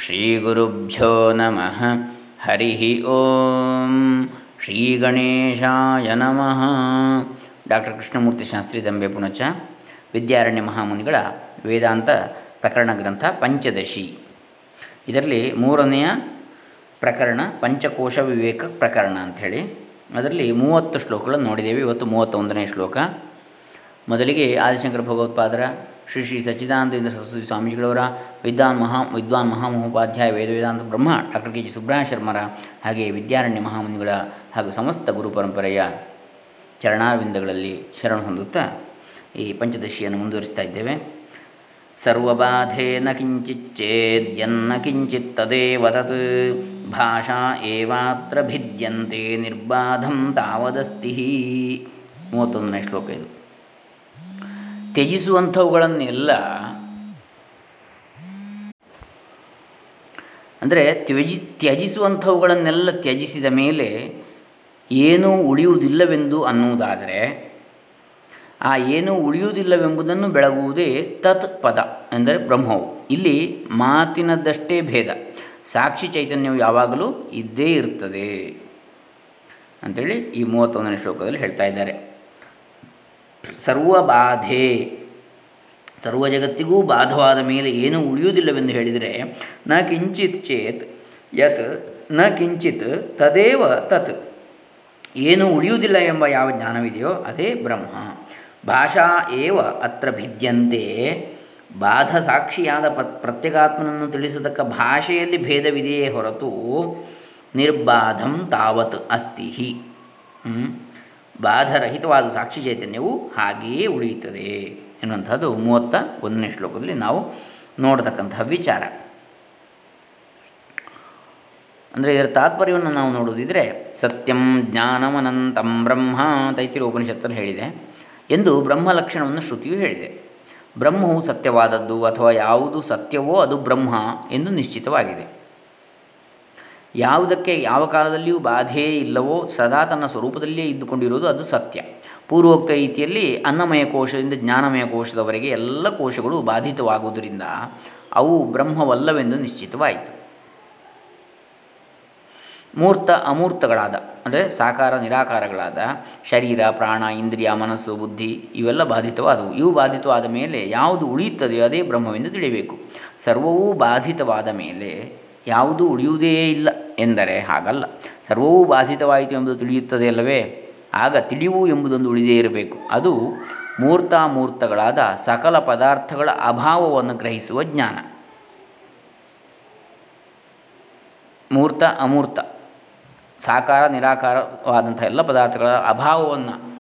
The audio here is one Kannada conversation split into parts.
ಶ್ರೀಗುರುಭ್ಯೋ ನಮಃ ಹರಿ ಓಂ ಶ್ರೀ ಗಣೇಶಾಯ ನಮಃ ಡಾಕ್ಟರ್ ಕೃಷ್ಣಮೂರ್ತಿ ಶಾಸ್ತ್ರಿ ದಂಬೆ ಪುಣಚ ವಿದ್ಯಾರಣ್ಯ ಮಹಾಮುನಿಗಳ ವೇದಾಂತ ಪ್ರಕರಣ ಗ್ರಂಥ ಪಂಚದಶಿ। ಇದರಲ್ಲಿ ಮೂರನೆಯ ಪ್ರಕರಣ ಪಂಚಕೋಶ ವಿವೇಕ ಪ್ರಕರಣ ಅಂಥೇಳಿ, ಅದರಲ್ಲಿ ಮೂವತ್ತು ಶ್ಲೋಕಗಳನ್ನು ನೋಡಿದ್ದೇವೆ. ಇವತ್ತು ಮೂವತ್ತೊಂದನೇ ಶ್ಲೋಕ. ಮೊದಲಿಗೆ ಆದಿಶಂಕರ ಭಗವತ್ಪಾದರ ಶ್ರೀ ಶ್ರೀ ಸಚ್ಚಿದಾನಂದ ಸರಸ್ವತಿ ಸ್ವಾಮೀಜಿಗಳವರ ವಿದ್ವಾನ್ ಮಹಾ, ವಿದ್ವಾನ್ ಮಹಾಮಹೋಪಾಧ್ಯಾಯ ವೇದ ವೇದಾಂತ ಬ್ರಹ್ಮ, ಡಾಕ್ಟರ್ ಕೆ ಜಿ ಸುಬ್ರಹ ಶರ್ಮರ ಹಾಗೆ ವಿದ್ಯಾರಣ್ಯ ಮಹಾಮುನಿಗಳ ಹಾಗೂ ಸಮಸ್ತ ಗುರು ಪರಂಪರೆಯ ಚರಣಾರ್ವಿಂದಗಳಲ್ಲಿ ಶರಣ ಹೊಂದುತ್ತಾ ಈ ಪಂಚದಶಿಯನ್ನು ಮುಂದುವರಿಸ್ತಾ ಇದ್ದೇವೆ. ಸರ್ವಬಾಧೇನ ಕಿಂಚಿಚ್ಚೇದ್ಯನ್ನ ಕಿಂಚಿತ್ ತದೇವ ತತ್, ಭಾಷಾ ಏವಾತ್ರ ಭಿದ್ಯಂತೆ ನಿರ್ಬಾಧಂ ತಾವದಸ್ತಿ ಮೂವತ್ತೊಂದನೇ ಶ್ಲೋಕ ಇದು. ತ್ಯಜಿಸುವಂಥವುಗಳನ್ನೆಲ್ಲ ಅಂದರೆ ತ್ಯಜಿ, ತ್ಯಜಿಸುವಂಥವುಗಳನ್ನೆಲ್ಲ ತ್ಯಜಿಸಿದ ಮೇಲೆ ಏನೂ ಉಳಿಯುವುದಿಲ್ಲವೆಂದು ಅನ್ನುವುದಾದರೆ ಆ ಏನೂ ಉಳಿಯುವುದಿಲ್ಲವೆಂಬುದನ್ನು ಬೆಳಗುವುದೇ ತತ್ ಪದ ಎಂದರೆ ಬ್ರಹ್ಮವು. ಇಲ್ಲಿ ಮಾತಿನದ್ದಷ್ಟೇ ಭೇದ. ಸಾಕ್ಷಿ ಚೈತನ್ಯವು ಯಾವಾಗಲೂ ಇದ್ದೇ ಇರ್ತದೆ ಅಂಥೇಳಿ ಈ ಮೂವತ್ತೊಂದನೇ ಶ್ಲೋಕದಲ್ಲಿ ಹೇಳ್ತಾ ಇದ್ದಾರೆ. ಸರ್ವಬಾಧೆ. ಸರ್ವ ಜಗತ್ತಿಗೂ ಬಾಧವಾದ ಮೇಲೆ ಏನೂ ಉಳಿಯುವುದಿಲ್ಲವೆಂದು ಹೇಳಿದರೆ, ನ ಕಿಂಚಿತ್ ಚೇತ್ ಯತ್, ನ ಕಿಂಚಿತ್ ತದೇವ ತತ್. ಏನು ಉಳಿಯುವುದಿಲ್ಲ ಎಂಬ ಯಾವ ಜ್ಞಾನವಿದೆಯೋ ಅದೇ ಬ್ರಹ್ಮ. ಭಾಷಾ ಏವ ಅತ್ರ ಭಿದ್ಯಂತೆ. ಬಾಧ ಸಾಕ್ಷಿಯಾದ ಪ ಪ್ರತ್ಯಗಾತ್ಮನನ್ನು ತಿಳಿಸತಕ್ಕ ಭಾಷೆಯಲ್ಲಿ ಭೇದವಿದೆಯೇ ಹೊರತು ನಿರ್ಬಾಧಂ ತಾವತ್ ಅಸ್ತಿ ಬಾಧರಹಿತವಾದ ಸಾಕ್ಷಿ ಚೈತನ್ಯವು ಹಾಗೆಯೇ ಉಳಿಯುತ್ತದೆ ಎನ್ನುವಂಥದ್ದು ಮೂವತ್ತ ಒಂದನೇ ಶ್ಲೋಕದಲ್ಲಿ ನಾವು ನೋಡತಕ್ಕಂತಹ ವಿಚಾರ. ಅಂದರೆ ಇದರ ತಾತ್ಪರ್ಯವನ್ನು ನಾವು ನೋಡುವುದಿದ್ರೆ, ಸತ್ಯಂ ಜ್ಞಾನಮನಂತಂ ಬ್ರಹ್ಮ ತೈತಿರು ಉಪನಿಷತ್ತನ್ನು ಹೇಳಿದೆ. ಎಂದು ಬ್ರಹ್ಮ ಲಕ್ಷಣವನ್ನು ಶ್ರುತಿಯು ಹೇಳಿದೆ. ಬ್ರಹ್ಮವು ಸತ್ಯವಾದದ್ದು ಅಥವಾ ಯಾವುದು ಸತ್ಯವೋ ಅದು ಬ್ರಹ್ಮ ಎಂದು ನಿಶ್ಚಿತವಾಗಿದೆ. ಯಾವುದಕ್ಕೆ ಯಾವ ಕಾಲದಲ್ಲಿಯೂ ಬಾಧೆ ಇಲ್ಲವೋ ಸದಾ ತನ್ನ ಸ್ವರೂಪದಲ್ಲಿಯೇ ಇದ್ದುಕೊಂಡಿರುವುದು ಅದು ಸತ್ಯ. ಪೂರ್ವೋಕ್ತ ರೀತಿಯಲ್ಲಿ ಅನ್ನಮಯ ಕೋಶದಿಂದ ಜ್ಞಾನಮಯ ಕೋಶದವರೆಗೆ ಎಲ್ಲ ಕೋಶಗಳು ಬಾಧಿತವಾಗುವುದರಿಂದ ಅವು ಬ್ರಹ್ಮವಲ್ಲವೆಂದು ನಿಶ್ಚಿತವಾಯಿತು. ಮೂರ್ತ ಅಮೂರ್ತಗಳಾದ, ಅಂದರೆ ಸಾಕಾರ ನಿರಾಕಾರಗಳಾದ, ಶರೀರ, ಪ್ರಾಣ, ಇಂದ್ರಿಯ, ಮನಸ್ಸು, ಬುದ್ಧಿ ಇವೆಲ್ಲ ಬಾಧಿತವಾದವು. ಇವು ಬಾಧಿತವಾದ ಮೇಲೆ ಯಾವುದು ಉಳಿಯುತ್ತದೆಯೋ ಅದೇ ಬ್ರಹ್ಮವೆಂದು ತಿಳಿಯಬೇಕು. ಸರ್ವವೂ ಬಾಧಿತವಾದ ಮೇಲೆ ಯಾವುದೂ ಉಳಿಯುವುದೇ ಇಲ್ಲ ಎಂದರೆ ಹಾಗಲ್ಲ. ಸರ್ವವೂ ಬಾಧಿತವಾಯಿತು ಎಂಬುದು ತಿಳಿಯುತ್ತದೆ ಅಲ್ಲವೇ? ಆಗ ತಿಳಿವು ಎಂಬುದೊಂದು ಉಳಿದೇ ಇರಬೇಕು. ಅದು ಮೂರ್ತಾಮೂರ್ತಗಳಾದ ಸಕಲ ಪದಾರ್ಥಗಳ ಅಭಾವವನ್ನು ಗ್ರಹಿಸುವ ಜ್ಞಾನ. ಮೂರ್ತ, ಅಮೂರ್ತ, ಸಾಕಾರ ನಿರಾಕಾರವಾದಂಥ ಎಲ್ಲ ಪದಾರ್ಥಗಳ ಅಭಾವವನ್ನು.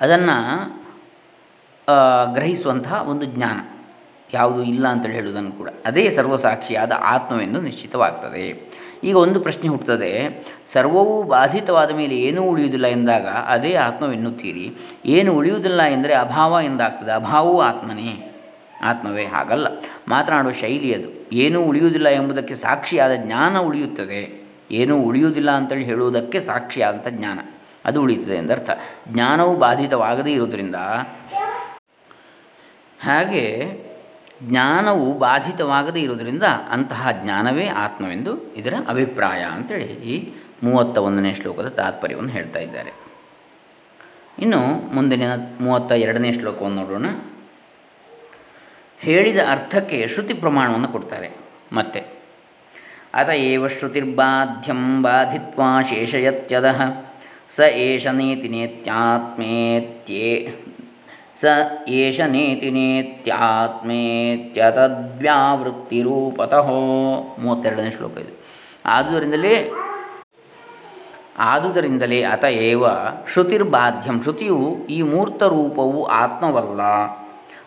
ಅದನ್ನು ಗ್ರಹಿಸುವಂತಹ ಒಂದು ಜ್ಞಾನ. ಯಾವುದು ಇಲ್ಲ ಅಂತೇಳಿ ಹೇಳುವುದನ್ನು ಕೂಡ ಅದೇ ಸರ್ವಸಾಕ್ಷಿಯಾದ ಆತ್ಮವೆಂದು ನಿಶ್ಚಿತವಾಗ್ತದೆ. ಈಗ ಒಂದು ಪ್ರಶ್ನೆ ಹುಟ್ಟುತ್ತದೆ. ಸರ್ವವೂ ಬಾಧಿತವಾದ ಮೇಲೆ ಏನೂ ಉಳಿಯುವುದಿಲ್ಲ ಎಂದಾಗ ಅದೇ ಆತ್ಮವೆನ್ನುತ್ತೀರಿ. ಏನು ಉಳಿಯುವುದಿಲ್ಲ ಎಂದರೆ ಅಭಾವ ಎಂದಾಗ್ತದೆ. ಅಭಾವವೂ ಆತ್ಮನೇ, ಆತ್ಮವೇ ಹಾಗಲ್ಲ. ಮಾತನಾಡುವ ಶೈಲಿ ಅದು. ಏನೂ ಉಳಿಯುವುದಿಲ್ಲ ಎಂಬುದಕ್ಕೆ ಸಾಕ್ಷಿಯಾದ ಜ್ಞಾನ ಉಳಿಯುತ್ತದೆ. ಏನೂ ಉಳಿಯುವುದಿಲ್ಲ ಅಂತೇಳಿ ಹೇಳುವುದಕ್ಕೆ ಸಾಕ್ಷಿಯಾದಂಥ ಜ್ಞಾನ. ಅದು ಉಳಿಯುತ್ತದೆ ಎಂದರ್ಥ. ಜ್ಞಾನವು ಬಾಧಿತವಾಗದೇ ಇರುವುದರಿಂದ ಹಾಗೆ ಜ್ಞಾನವು ಬಾಧಿತವಾಗದೇ ಇರುವುದರಿಂದ ಅಂತಹ ಜ್ಞಾನವೇ ಆತ್ಮವೆಂದು ಇದರ ಅಭಿಪ್ರಾಯ ಅಂತೇಳಿ ಈ ಮೂವತ್ತ ಒಂದನೇ ಶ್ಲೋಕದ ತಾತ್ಪರ್ಯವನ್ನು ಹೇಳ್ತಾ ಇದ್ದಾರೆ. ಇನ್ನು ಮುಂದಿನ ಮೂವತ್ತ ಎರಡನೇ ಶ್ಲೋಕವನ್ನು ನೋಡೋಣ. ಹೇಳಿದ ಅರ್ಥಕ್ಕೆ ಶ್ರುತಿ ಪ್ರಮಾಣವನ್ನು ಕೊಡ್ತಾರೆ. ಮತ್ತೆ, ಅತ ಏವ ಶ್ರುತಿರ್ಬಾಧ್ಯಂ ಬಾಧಿತ್ವಾ ಶೇಷಯತ್ಯದ ಸ ಏಷ ನೇತಿ ನೇತ್ಯಾತ್ಮೇತ್ಯೇ ಸ ಏಷ ನೇತಿ ನೇತ್ಯಾತ್ಮೇತ್ಯತದ್ವ್ಯಾವೃತ್ತಿರೂಪತಃ ಮೂವತ್ತೆರಡನೇ ಶ್ಲೋಕ ಇದು. ಆದುದರಿಂದಲೇ ಆದುದರಿಂದಲೇ ಅತ ಏವ ಶ್ರುತಿರ್ಬಾಧ್ಯಂ, ಶ್ರುತಿಯು ಈ ಮೂರ್ತ ರೂಪವು ಆತ್ಮವಲ್ಲ,